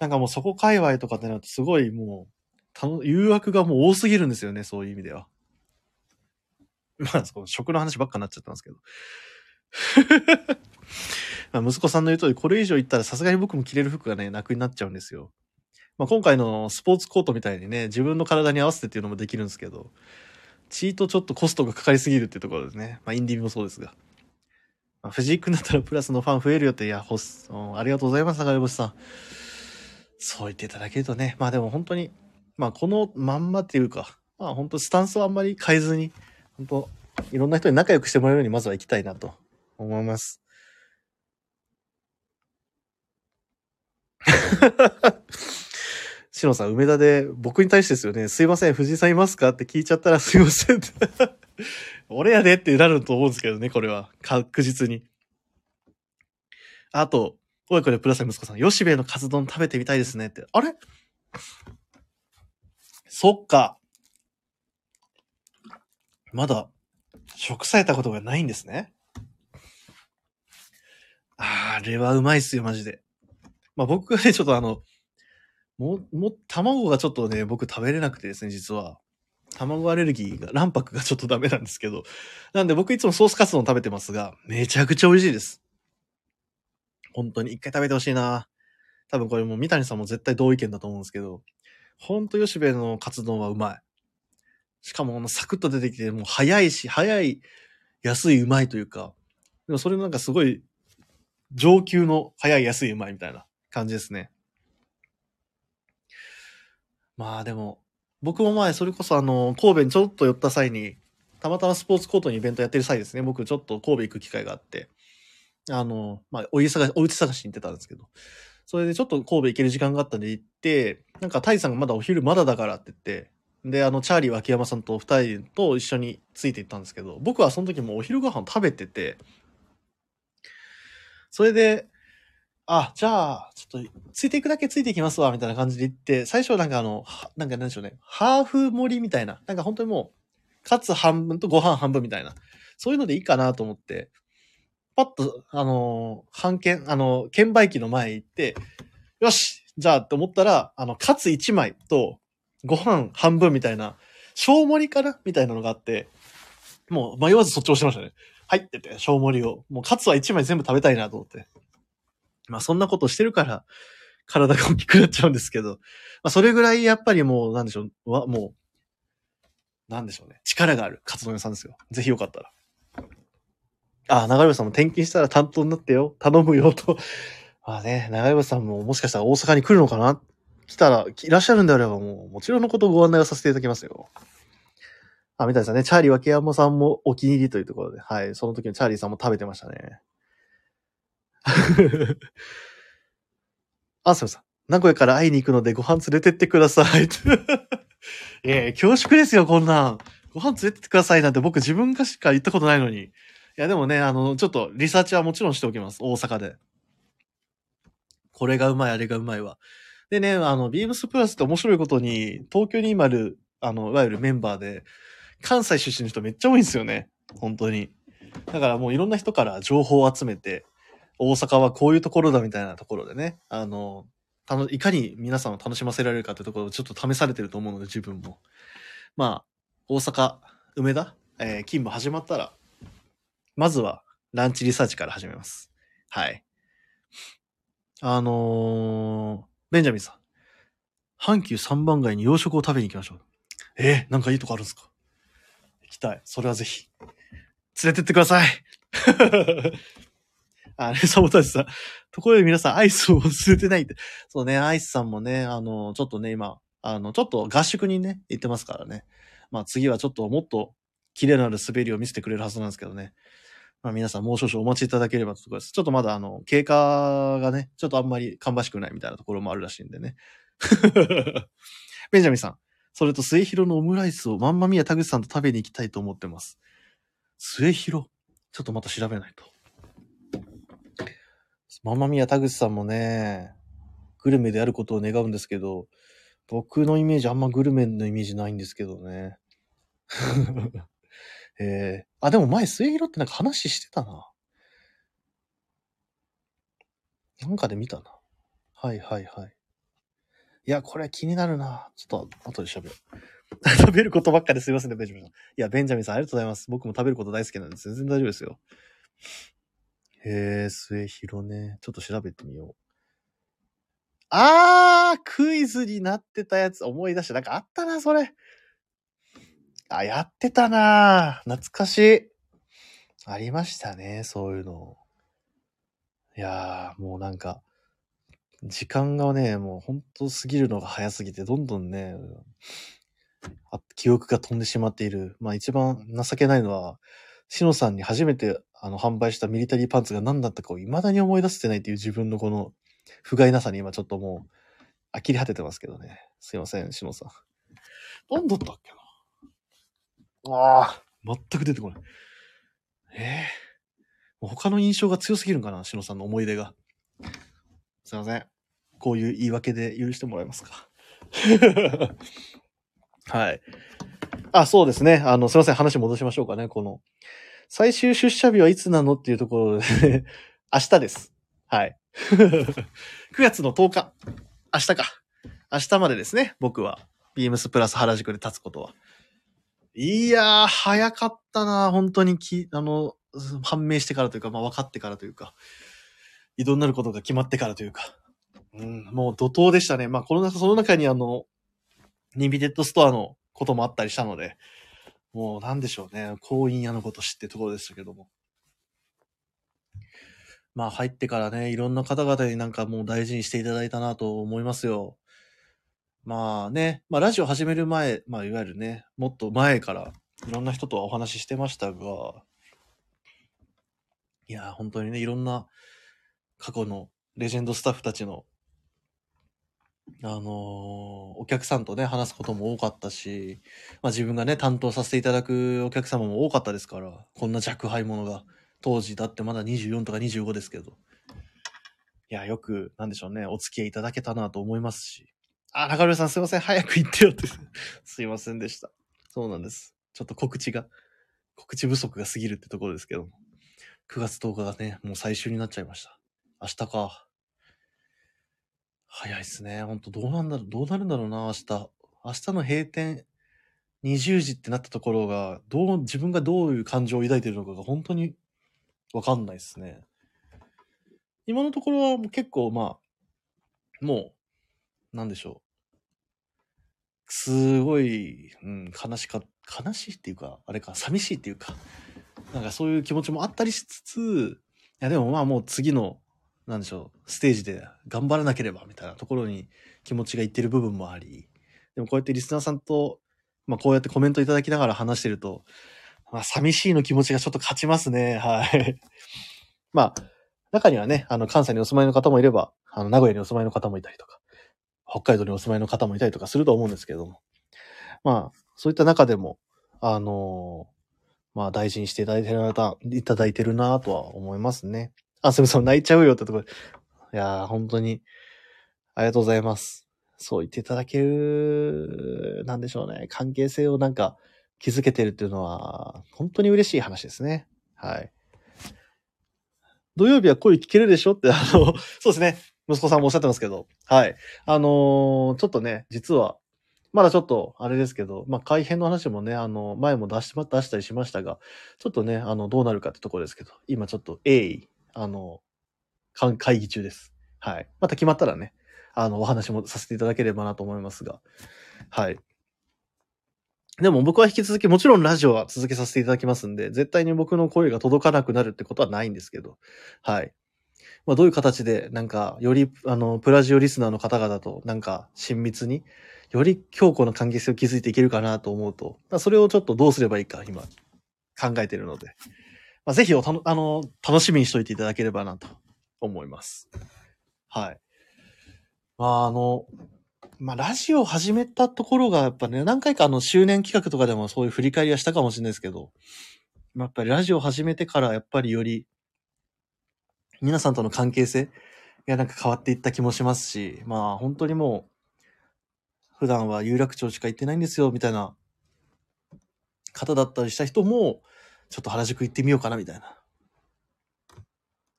なんかもうそこ界隈とかってなるとすごいもう、たの誘惑がもう多すぎるんですよね。そういう意味では。まあ、その食の話ばっかになっちゃったんですけど。まあ息子さんの言う通り、これ以上言ったらさすがに僕も着れる服がね、なくなっちゃうんですよ。まあ今回のスポーツコートみたいにね、自分の体に合わせてっていうのもできるんですけど、チートちょっとコストがかかりすぎるっていうところですね。まあインディビもそうですが。まあ、藤井君だったらプラスのファン増えるよって、いや、ホス、うんありがとうございます、長星さん。そう言っていただけるとね、まあでも本当に、まあこのまんまっていうか、まあ本当スタンスはあんまり変えずに、本当いろんな人に仲良くしてもらえるようにまずは行きたいなと思います。しのさん、梅田で僕に対してですよね、すいません、藤井さんいますか？って聞いちゃったらすいません。俺やでってなると思うんですけどね、これは。確実に。あと、おいこれプラス息子さん、吉兵衛のカツ丼食べてみたいですねって。あれ？そっか。まだ、食されたことがないんですね。あれはうまいっすよ、マジで。まあ僕がね、ちょっとあの、も、も、卵がちょっとね、僕食べれなくてですね、実は。卵アレルギーが、卵白がちょっとダメなんですけど。なんで僕いつもソースカツ丼食べてますが、めちゃくちゃ美味しいです。本当に一回食べてほしいな。多分これもう三谷さんも絶対同意見だと思うんですけど、ほんと吉部のカツ丼はうまい。しかもサクッと出てきて、もう早いし、早い、安い、うまいというか、でもそれなんかすごい、上級の早い、安い、うまいみたいな感じですね。まあでも、僕も前、それこそあの、神戸にちょっと寄った際に、たまたまスポーツコートにイベントやってる際ですね、僕ちょっと神戸行く機会があって、あの、まあ、お家探し、お家探しに行ってたんですけど、それでちょっと神戸行ける時間があったんで行って、なんかタイさんがまだお昼まだだからって言って、で、あの、チャーリー脇山さんと二人と一緒について行ったんですけど、僕はその時もお昼ご飯食べてて、それで、あ、じゃあ、ちょっと、ついていくだけついていきますわ、みたいな感じで言って、最初なんかあの、なんかなんでしょうね、ハーフ盛りみたいな、なんか本当にもう、カツ半分とご飯半分みたいな、そういうのでいいかなと思って、パッと、あのー、半券、あの、券売機の前行って、よしじゃあって思ったら、あの、カツ1枚と、ご飯半分みたいな、小盛りかな？みたいなのがあって、もう迷わずそっち押しましたね。入ってて、小盛りを。もうカツは1枚全部食べたいなと思って。まあそんなことしてるから、体が大きくなっちゃうんですけど、まあそれぐらいやっぱりもう、なんでしょう、わ、もう、なんでしょうね。力があるカツ丼屋さんですよ。ぜひよかったら。あ、長山さんも転勤したら担当になってよ。頼むよと。まあね、長山さんももしかしたら大阪に来るのかな来たら、いらっしゃるんであればもう、もちろんのことをご案内をさせていただきますよ。あ、みたいですね。チャーリー脇山さんもお気に入りというところで、はい。その時のチャーリーさんも食べてましたね。あ、すみません。名古屋から会いに行くのでご飯連れてってください。ええ、恐縮ですよ、こんなん。ご飯連れてってくださいなんて僕自分がしか言ったことないのに。いや、でもね、あの、ちょっとリサーチはもちろんしておきます。大阪で。これがうまい、あれがうまいわ。でね、あの、ビームスプラスって面白いことに、東京に今ある、あの、いわゆるメンバーで、関西出身の人めっちゃ多いんですよね。本当に。だからもういろんな人から情報を集めて、大阪はこういうところだみたいなところでね、あの、たの、いかに皆さんを楽しませられるかというところをちょっと試されてると思うので、自分も。まあ、大阪、梅田、えー、勤務始まったら、まずは、ランチリサーチから始めます。はい。あのー、ベンジャミンさん。阪急三番街に洋食を食べに行きましょう。えー、なんかいいとこあるんですか？行きたい。それはぜひ。連れてってください。あれ、サボタージュさん。ところで皆さん、アイスを忘れてないって。そうね、アイスさんもね、あの、ちょっとね、今、あの、ちょっと合宿にね、行ってますからね。まあ次はちょっともっと綺麗なる滑りを見せてくれるはずなんですけどね。まあ皆さんもう少々お待ちいただければというところです。ちょっとまだあの、経過がね、ちょっとあんまり芳しくないみたいなところもあるらしいんでね。ベンジャミンさん。それと末広のオムライスをまんまみや田口さんと食べに行きたいと思ってます。末広ちょっとまた調べないと。まんまみや田口さんもね、グルメであることを願うんですけど、僕のイメージあんまグルメのイメージないんですけどね。えー、あ、でも前、末広ってなんか話してたな。なんかで見たな。はいはいはい。いや、これ気になるな。ちょっと後で喋る。食べることばっかですいませんね、ベンジャミンさん。いや、ベンジャミンさんありがとうございます。僕も食べること大好きなんで全然大丈夫ですよ。へえ、末広ね。ちょっと調べてみよう。あークイズになってたやつ思い出した。なんかあったな、それ。あ、やってたな懐かしい。ありましたね、そういうの。いやー、もうなんか、時間がね、もうほんと過ぎるのが早すぎて、どんどんね、記憶が飛んでしまっている。まあ一番情けないのは、しのさんに初めてあの販売したミリタリーパンツが何だったかを未だに思い出せてないっていう自分のこの不甲斐なさに今ちょっともう呆り果ててますけどね。すいません、しのさん。何だったっけな？ああ、全く出てこない。ええもう他の印象が強すぎるんかな、しのさんの思い出が。すいません。こういう言い訳で許してもらえますか？はい。あ、そうですね。あの、すいません。話戻しましょうかね。この、最終出社日はいつなのっていうところで、明日です。はい。9月の10日。明日か。明日までですね。僕は。ビームスプラス原宿で立つことは。いやー、早かったな本当にき、あの、判明してからというか、まあ分かってからというか、移動になることが決まってからというか。うん、もう怒涛でしたね。まあ、この中、その中にあの、リミテッドストアのこともあったりしたので、もうなんでしょうね。婚姻屋のこと知ってところでしたけども。まあ入ってからね、いろんな方々になんかもう大事にしていただいたなと思いますよ。まあね、まあラジオ始める前、まあいわゆるね、もっと前からいろんな人とお話ししてましたが、いや、本当にね、いろんな過去のレジェンドスタッフたちのあのーお客さんとね、話すことも多かったし、まあ自分がね、担当させていただくお客様も多かったですから、こんな若輩者が、当時だってまだ24とか25ですけど。いや、よく、なんでしょうね、お付き合いいただけたなと思いますし。あ、中村さんすいません、早く行ってよって。すいませんでした。そうなんです。ちょっと告知が、告知不足が過ぎるってところですけども。9月10日がね、もう最終になっちゃいました。明日か。早いっすね。ほんと、どうなんだろう、どうなるんだろうな、明日。明日の閉店、20時ってなったところが、どう、自分がどういう感情を抱いてるのかが本当にわかんないですね。今のところは結構、まあ、もう、なんでしょう。すごい、うん、悲しか、悲しいっていうか、あれか、寂しいっていうか、なんかそういう気持ちもあったりしつつ、いやでもまあもう次のなんでしょう、ステージで頑張らなければみたいなところに気持ちがいってる部分もあり、でもこうやってリスナーさんと、まあこうやってコメントいただきながら話してると、まあ寂しいの気持ちがちょっと勝ちますね。はい。まあ、中にはね、あの関西にお住まいの方もいれば、あの名古屋にお住まいの方もいたりとか、北海道にお住まいの方もいたりとかすると思うんですけれども。まあ、そういった中でも、あのまあ大事にしていただいてるな、いただいてるなとは思いますね。あ、すみません、泣いちゃうよってところ。いやー、本当に、ありがとうございます。そう言っていただける、なんでしょうね。関係性をなんか築けてるっていうのは、本当に嬉しい話ですね。はい。土曜日は声聞けるでしょって、あの、そうですね。息子さんもおっしゃってますけど。はい。あのーちょっとね、実は、まだちょっと、あれですけど、まあ、改編の話もね、あの、前も出し、出したりしましたが、ちょっとね、あの、どうなるかってところですけど、今ちょっと、鋭意、あの、会議中です。はい。また決まったらね、あの、お話もさせていただければなと思いますが。はい。でも僕は引き続き、もちろんラジオは続けさせていただきますんで、絶対に僕の声が届かなくなるってことはないんですけど、はい。まあ、どういう形で、なんか、より、あの、プラジオリスナーの方々と、なんか、親密に、より強固な関係性を築いていけるかなと思うと、まそれをちょっとどうすればいいか、今、考えているので、まあ、ぜひおたの、あの、楽しみにしといていただければなと思います。はい。まあ、あの、まあ、ラジオ始めたところが、やっぱね、何回かあの、周年企画とかでもそういう振り返りはしたかもしれないですけど、まあやっぱりラジオ始めてから、やっぱりより、皆さんとの関係性がなんか変わっていった気もしますし、まあ、本当にもう、普段は有楽町しか行ってないんですよ、みたいな方だったりした人も、ちょっと原宿行ってみようかな、みたいな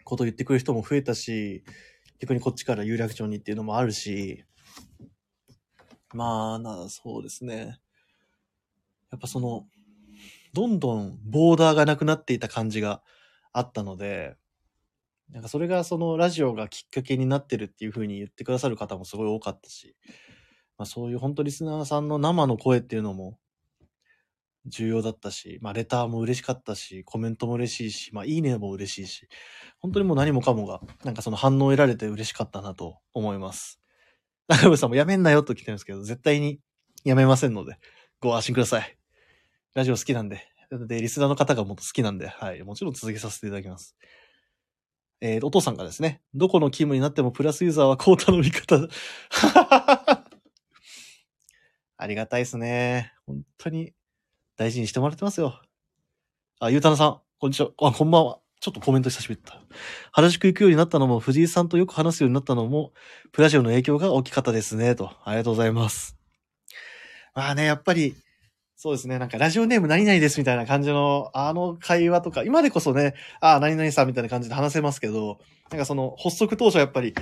ことを言ってくる人も増えたし、逆にこっちから有楽町にっていうのもあるし、まあ、な、そうですね。やっぱその、どんどんボーダーがなくなっていた感じがあったので、なんかそれがそのラジオがきっかけになってるっていう風に言ってくださる方もすごい多かったし、まあそういう本当リスナーさんの生の声っていうのも重要だったし、まあレターも嬉しかったし、コメントも嬉しいし、まあいいねも嬉しいし、本当にもう何もかもが、なんかその反応を得られて嬉しかったなと思います。中部さんもやめんなよと来てるんですけど、絶対にやめませんので、ご安心ください。ラジオ好きなんで。で、リスナーの方がもっと好きなんで、はい。もちろん続けさせていただきます。えー、お父さんがですね、どこの勤務になってもプラスユーザーはコータの味方。ありがたいですね。本当に大事にしてもらってますよ。あ、ゆうたなさん、こんにちは。あ、こんばんは。ちょっとコメント久しぶりだった。原宿行くようになったのも、藤井さんとよく話すようになったのも、プラジオの影響が大きかったですね、と。ありがとうございます。まあね、やっぱり、そうですね、なんかラジオネーム何々ですみたいな感じの、あの会話とか、今でこそね、あ、何々さんみたいな感じで話せますけど、なんかその発足当初はやっぱり、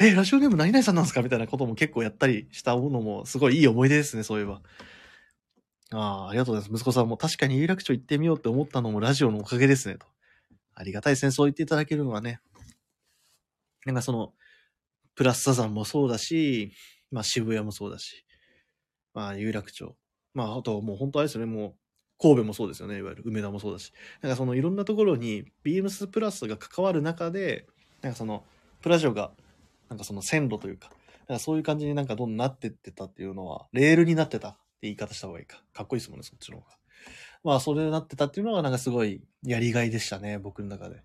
えラジオネーム何々さんなんですかみたいなことも結構やったりしたものも、すごいいい思い出ですね、そういえば。ああ、ありがとうございます。息子さんも確かに有楽町行ってみようって思ったのもラジオのおかげですね、と。ありがたいですね。そう言っていただけるのはね。なんかその、プラスサザンもそうだし、まあ渋谷もそうだし、まあ有楽町。まああともう本当あれですよね、もう神戸もそうですよね。いわゆる梅田もそうだし。なんかそのいろんなところにビームスプラスが関わる中で、なんかそのプラジオがなんかその線路というか、なんかそういう感じになんかどんどんなってってたっていうのは、レールになってたって言い方した方がいいか。かっこいいですもんね、そっちの方が。まあ、それになってたっていうのが、なんかすごいやりがいでしたね、僕の中で。い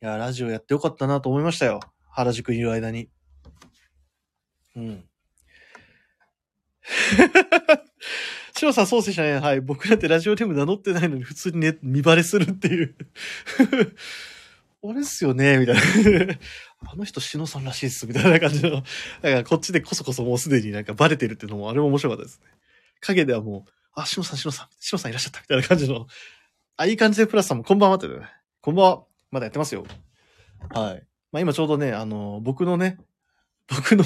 や、ラジオやってよかったなと思いましたよ。原宿にいる間に。うん。シロさん、そうでしたね。はい。僕だってラジオネーム名乗ってないのに普通にね、見バレするっていう あれっすよねみたいな あの人、しのさんらしいっす、みたいな感じの。だからこっちでこそこそもうすでになんかバレてるっていうのも、あれも面白かったですね。影ではもう、あ、しのさん、しのさん、しのさんいらっしゃったみたいな感じの。あ、いい感じでプラスさんもこんばんはってね。こんばんは。まだやってますよ。はい。まあ今ちょうどね、あの、僕のね、僕の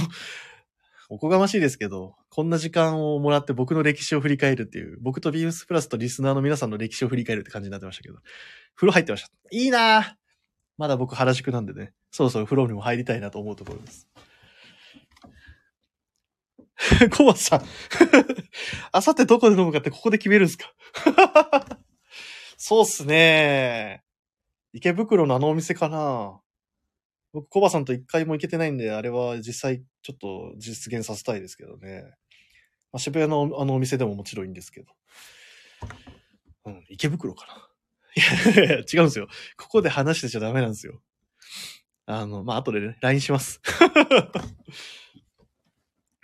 おこがましいですけど、こんな時間をもらって僕の歴史を振り返るっていう、僕とビームスプラスとリスナーの皆さんの歴史を振り返るって感じになってましたけど、風呂入ってました。いいなぁまだ僕原宿なんでね、そろそろ風呂にも入りたいなと思うところです。コバさん。あさってどこで飲むかってここで決めるんすか？そうっすね。池袋のあのお店かな。僕、コバさんと一回も行けてないんで、あれは実際ちょっと実現させたいですけどね。まあ、渋谷のあのお店でももちろんいいんですけど。うん、池袋かな。いや、違うんですよ。ここで話してちゃダメなんですよ。あの、まあ、後でね、LINE します。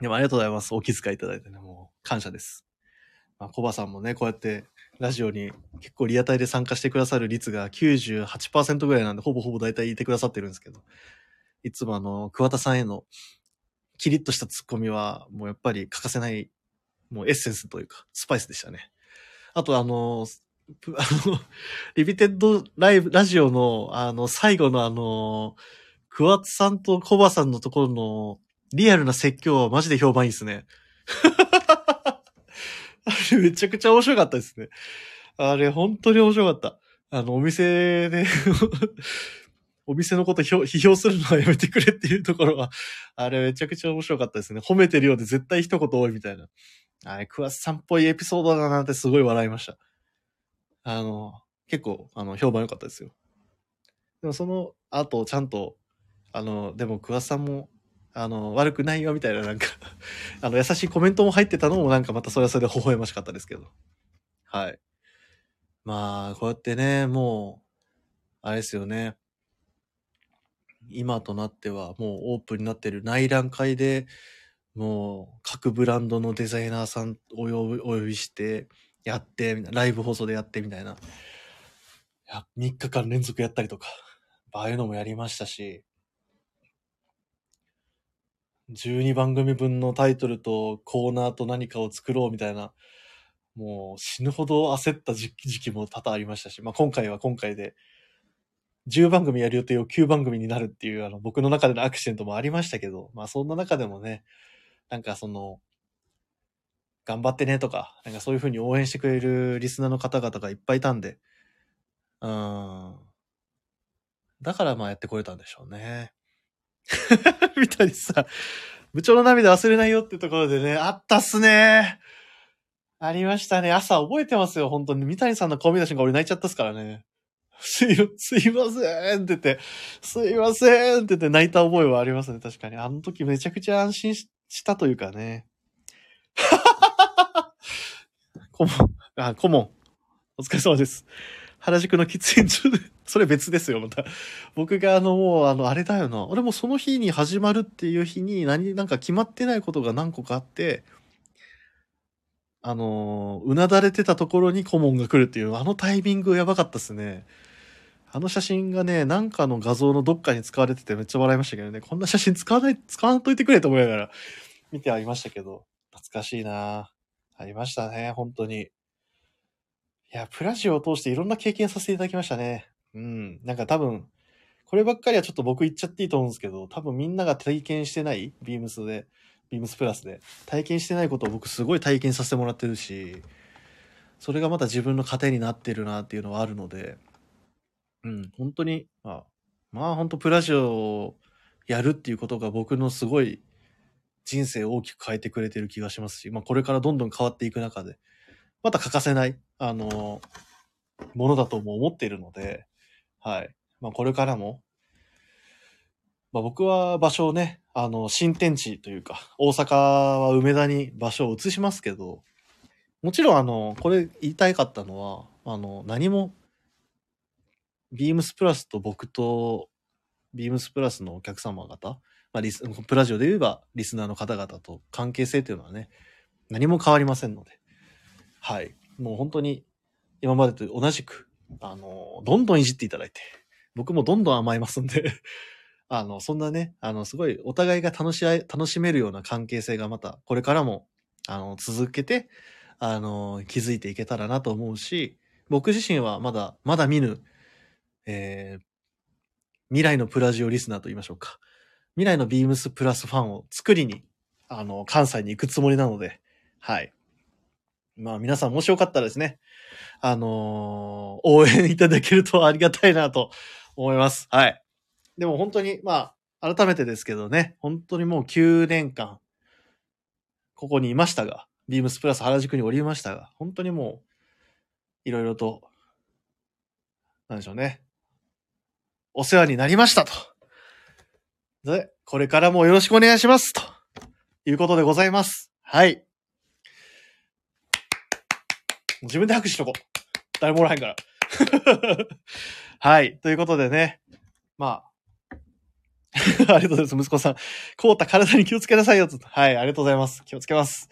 でもありがとうございます。お気遣いいただいてね、もう感謝です。まあ、コバさんもね、こうやってラジオに結構リアタイで参加してくださる率が98%ぐらいなんで、ほぼほぼ大体いてくださってるんですけど、いつもあの、桑田さんへのキリッとしたツッコミは、もうやっぱり欠かせない、もうエッセンスというか、スパイスでしたね。あとあの、あの、リビテッドライブ、ラジオの、あの、最後のあの、桑田さんとコバさんのところのリアルな説教はマジで評判いいですね。あ れめちゃくちゃ面白かったですね。あれ本当に面白かった。あの、お店で お店のこと批評するのはやめてくれっていうところは、あれめちゃくちゃ面白かったですね。褒めてるようで絶対一言多いみたいな。あれ、クワスさんっぽいエピソードだなってすごい笑いました。あの、結構、あの、評判良かったですよ。でもその後、ちゃんと、あの、でも、クワスさんも、あの、悪くないよみたいななんか あの、優しいコメントも入ってたのもなんかまたそれはそれで微笑ましかったですけど。はい。まあ、こうやってね、もう、あれですよね。今となってはもうオープンになってる内覧会で、もう各ブランドのデザイナーさんお呼びお呼びしてやって、ライブ放送でやってみたいな。や、3日間連続やったりとか、ああいうのもやりましたし、12番組分のタイトルとコーナーと何かを作ろうみたいな、もう死ぬほど焦った時期も多々ありましたし、まあ今回は今回で、10番組やる予定を9番組になるっていう、あの、僕の中でのアクシデントもありましたけど、まあそんな中でもね、なんかその、頑張ってねとか、なんかそういう風に応援してくれるリスナーの方々がいっぱいいたんで、うん。だからまあやってこれたんでしょうね。みたいにさ、部長の涙忘れないよってところでね、あったっすね。ありましたね。朝覚えてますよ、本当に。三谷さんの顔見た瞬間俺泣いちゃったっすからね。すい、すいませんって言って、すいませんって言って泣いた覚えはありますね、確かに。あの時めちゃくちゃ安心したというかね。顧問、あ、顧問。お疲れ様です。原宿の喫煙所で、それ別ですよ、また。僕があの、もう、あの、あれだよな。俺もその日に始まるっていう日に何、なんか決まってないことが何個かあって、あの、うなだれてたところに顧問が来るっていう、あのタイミングやばかったっすね。あの写真がね、なんかの画像のどっかに使われててめっちゃ笑いましたけどね、こんな写真使わない、使わんといてくれと思いながら見てはいましたけど、懐かしいなありましたね、本当に。いや、プラジオを通していろんな経験させていただきましたね。うん。なんか多分、こればっかりはちょっと僕言っちゃっていいと思うんですけど、多分みんなが体験してない、ビームスで、ビームスプラスで、体験してないことを僕すごい体験させてもらってるし、それがまた自分の糧になってるなっていうのはあるので、うん、本当に、まあ、まあ本当プラジオをやるっていうことが僕のすごい人生を大きく変えてくれてる気がしますし、まあこれからどんどん変わっていく中で、また欠かせない、あの、ものだとも思っているので、はい。まあこれからも、まあ僕は場所をね、あの、新天地というか、大阪は梅田に場所を移しますけど、もちろんあの、これ言いたいかったのは、あの、何も、ビームスプラスと僕と、ビームスプラスのお客様方、まあリス、プラジオで言えばリスナーの方々と関係性というのはね、何も変わりませんので、はい。もう本当に今までと同じく、あの、どんどんいじっていただいて、僕もどんどん甘えますんで、あの、そんなね、あの、すごいお互いが楽し、楽しめるような関係性がまた、これからも、あの、続けて、あの、気づいていけたらなと思うし、僕自身はまだ、まだ見ぬ、えー、未来のプラジオリスナーと言いましょうか。未来のビームスプラスファンを作りに、あの、関西に行くつもりなので、はい。まあ皆さんもしよかったらですね、あのー応援いただけるとありがたいなと思います。はい。でも本当に、まあ、改めてですけどね、本当にもう9年間、ここにいましたが、ビームスプラス原宿におりましたが、本当にもう、いろいろと、なんでしょうね。お世話になりましたと。で、これからもよろしくお願いします。ということでございます。はい。自分で拍手しとこう。誰もおらへんから。はい。ということでね。まあ。ありがとうございます。息子さん。こうた体に気をつけなさいよ。はい。ありがとうございます。気をつけます。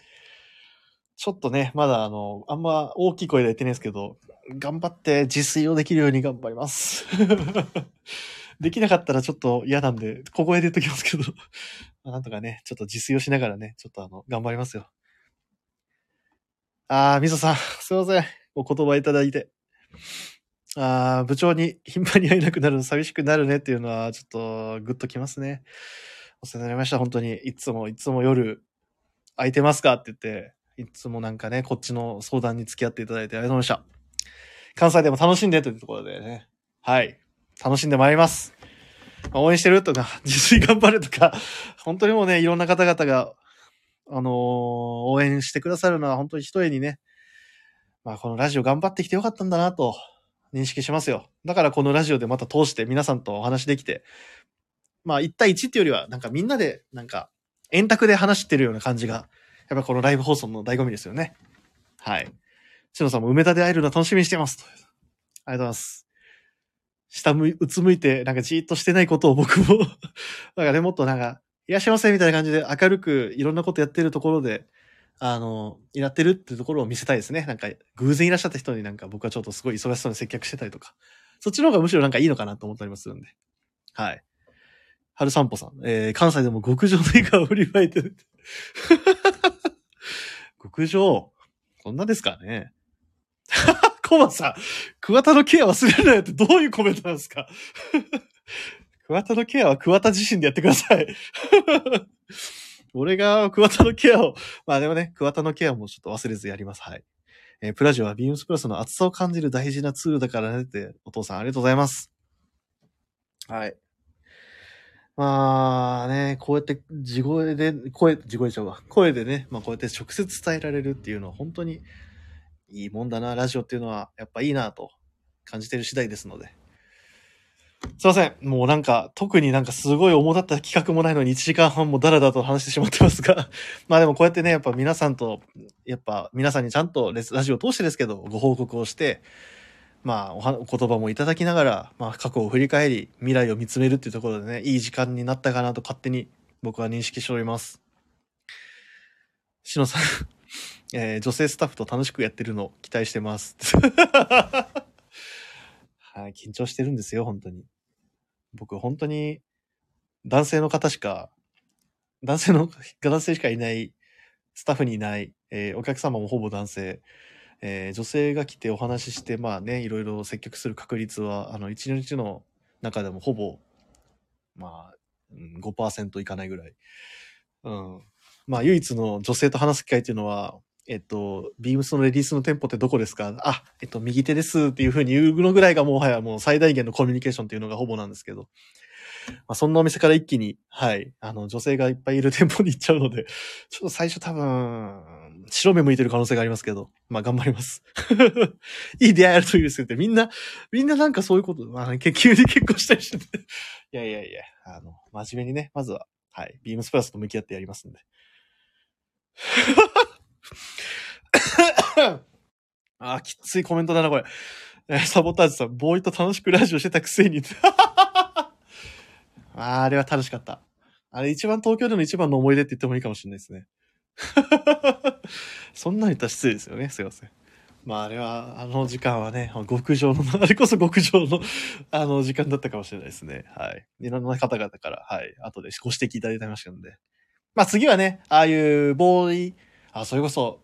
ちょっとね、まだあの、あんま大きい声では言ってないですけど、頑張って自炊をできるように頑張ります。できなかったらちょっと嫌なんで、小声で言っときますけど、なんとかね、ちょっと自炊をしながらね、ちょっとあの、頑張りますよ。あー、みそさん、すいません。お言葉いただいて。あー、部長に頻繁に会えなくなるの寂しくなるねっていうのは、ちょっとグッときますね。お世話になりました。本当に。いつも、いつも夜、空いてますか？って言って、いつもなんかね、こっちの相談に付き合っていただいてありがとうございました。関西でも楽しんでというところでね。はい。楽しんでまいります。まあ応援してるとか、自炊頑張るとか、本当にもうね、いろんな方々が、あのー応援してくださるのは本当に一重にね、まあこのラジオ頑張ってきてよかったんだなと認識しますよ。だからこのラジオでまた通して皆さんとお話できて、まあ1対1っていうよりは、なんかみんなで、なんか、円卓で話してるような感じが、やっぱこのライブ放送の醍醐味ですよね。はい。しのさんも梅田で会えるの楽しみにしてます。ありがとうございます。下向い、うつむいて、なんかじーっとしてないことを僕も、なんかね、もっとなんか、いらっしゃいませみたいな感じで明るくいろんなことやってるところで、あの、やってるっていうところを見せたいですね。なんか、偶然いらっしゃった人になんか僕はちょっとすごい忙しそうに接客してたりとか、そっちの方がむしろなんかいいのかなと思ったりもするんで。はい。春散歩さん、えー、関西でも極上の笑顔を振りまいてる。極上？こんなですかね。コバさん、桑田のケア忘れるなよってどういうコメントなんですか？桑田のケアは桑田自身でやってください。俺が桑田のケアを、まあでもね、桑田のケアもちょっと忘れずやります。はい。えープラジオはビームスプラスの厚さを感じる大事なツールだからねって、お父さんありがとうございます。はい。まあね、こうやって地声で、声、地声ちゃうわ。声でね、まあこうやって直接伝えられるっていうのは本当にいいもんだな、ラジオっていうのはやっぱいいなと感じてる次第ですので。すいません。もうなんか、特になんかすごい重だった企画もないのに1時間半もダラダラと話してしまってますが。まあでもこうやってね、やっぱ皆さんと、やっぱ皆さんにちゃんとラジオを通してですけど、ご報告をして、まあおは、お言葉もいただきながら、まあ、過去を振り返り、未来を見つめるっていうところでね、いい時間になったかなと勝手に僕は認識しております。しのさん、えー女性スタッフと楽しくやってるのを期待してます。はい、緊張してるんですよ、本当に。僕、本当に、男性の方しか、男性の、男性しかいない、スタッフにいない、えーお客様もほぼ男性、えー女性が来てお話しして、まあね、いろいろ接客する確率は、あの、一日の中でもほぼ、まあ、5%いかないぐらい。うん。まあ、唯一の女性と話す機会っていうのは、えっと、ビームスのレディースの店舗ってどこですか？あ、えっと、右手ですっていうふうに言うのぐらいがもはやもう最大限のコミュニケーションっていうのがほぼなんですけど。まあ、そんなお店から一気に、はい、あの、女性がいっぱいいる店舗に行っちゃうので、ちょっと最初多分、白目向いてる可能性がありますけど、まあ頑張ります。いい出会いあるといいですけど、みんな、みんななんかそういうこと、まあ、急に結婚したりしてて。いやいやいや、あの、真面目にね、まずは、はい、ビームスプラスと向き合ってやりますんで。あー、きついコメントだな、これ。えサボタージュさん、ボーイと楽しくラジオしてたくせに。ああれは楽しかった。あれ一番東京での一番の思い出って言ってもいいかもしれないですね。そんなに言ったら失礼ですよね。すいません。まああれは、あの時間はね、極上の、あれこそ極上の、あの時間だったかもしれないですね。はい。いろんな方々から、はい。後でご指摘いただいてましたので。まあ次はね、ああいうボーイ、あ、それこそ、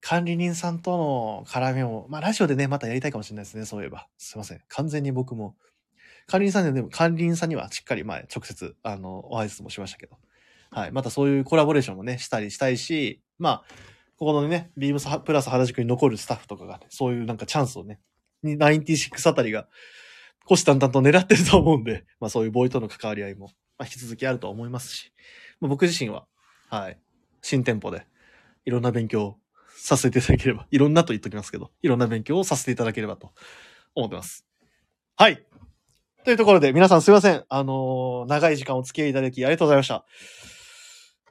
管理人さんとの絡みも、まあラジオでね、またやりたいかもしれないですね。そういえば。すいません。完全に僕も、管理人さんにはでも、管理人さんにはしっかり前、直接、あの、お挨拶もしましたけど。はい。またそういうコラボレーションもね、したりしたいし、まあ、ここのね、ビームスプラス原宿に残るスタッフとかがね、そういうなんかチャンスをね、96あたりが、虎視眈々と狙ってると思うんで、まあそういうボーイとの関わり合いも、まあ引き続きあると思いますし、まあ、僕自身は、はい、新店舗で、いろんな勉強をさせていただければ、いろんなと言っときますけど、いろんな勉強をさせていただければと思ってます。はい。というところで、皆さんすいません。あのー長い時間お付き合いいただきありがとうございました。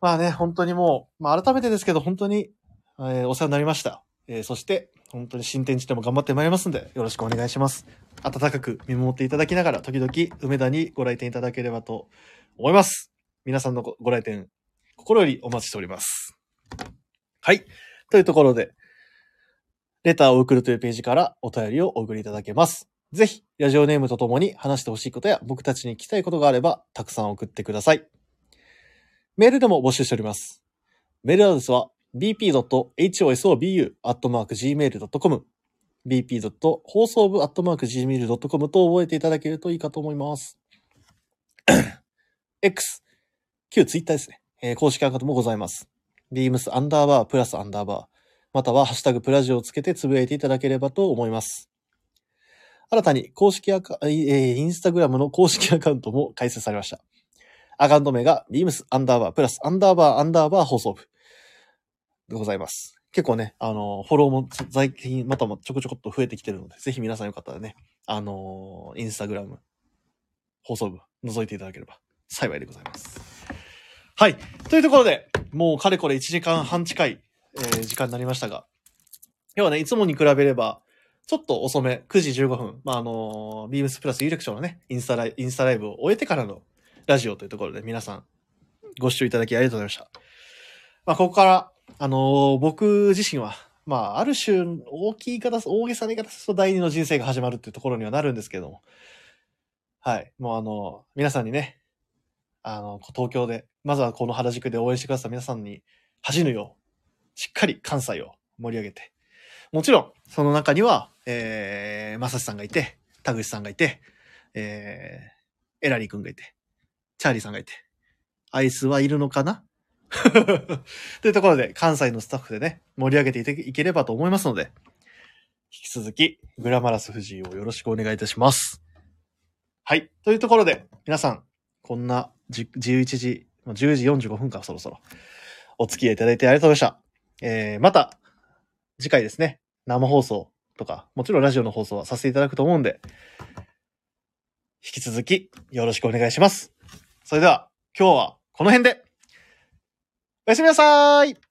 まあね、本当にもう、まあ改めてですけど、本当に、えーお世話になりました。えーそして、本当に新天地でも頑張ってまいりますんで、よろしくお願いします。温かく見守っていただきながら、時々、梅田にご来店いただければと思います。皆さんのご来店、心よりお待ちしております。はい。というところで、レターを送るというページからお便りをお送りいただけます。ぜひ、ラジオネームとともに話してほしいことや僕たちに聞きたいことがあれば、たくさん送ってください。メールでも募集しております。メールアドレスは bp.hosobu.gmail.com bp. 放送部 .gmail.com と覚えていただけるといいかと思います。X、旧 Twitter ですね。えー公式アカウントもございます。Beams アンダーバープラスアンダーバー、またはハッシュタグプラジオをつけてつぶやいていただければと思います。新たに公式アカ、えーインスタグラムの公式アカウントも開設されました。アカウント名が beams アンダーバープラスアンダーバーアンダーバー放送部でございます。結構ね、あの、フォローも最近またもちょこちょこっと増えてきてるので、ぜひ皆さんよかったらね、あの、インスタグラム放送部覗いていただければ幸いでございます。はい。というところで、もうかれこれ1時間半近い、えー時間になりましたが、今日はね、いつもに比べれば、ちょっと遅め、9時15分、まあ、あの、ビームスプラス有楽町のね、インスタライ、インスタライブを終えてからのラジオというところで皆さんご視聴いただきありがとうございました。まあ、ここから、あのー僕自身は、まあ、ある種、大きい方、大げさな言い方すると第二の人生が始まるっていうところにはなるんですけども、はい。もうあの、皆さんにね、あの、東京で、まずはこの原宿で応援してくださった皆さんに恥じぬよう、しっかり関西を盛り上げて、もちろん、その中には、えー、まさしさんがいて、田口さんがいて、えー、エラリーくんがいて、チャーリーさんがいて、アイスはいるのかな？というところで、関西のスタッフでね、盛り上げていければと思いますので、引き続き、グラマラス藤井をよろしくお願いいたします。はい。というところで、皆さん、こんな11時、もう10時45分か、そろそろ。お付き合いいただいてありがとうございました。えー、また、次回ですね、生放送とか、もちろんラジオの放送はさせていただくと思うんで、引き続きよろしくお願いします。それでは、今日はこの辺で、おやすみなさーい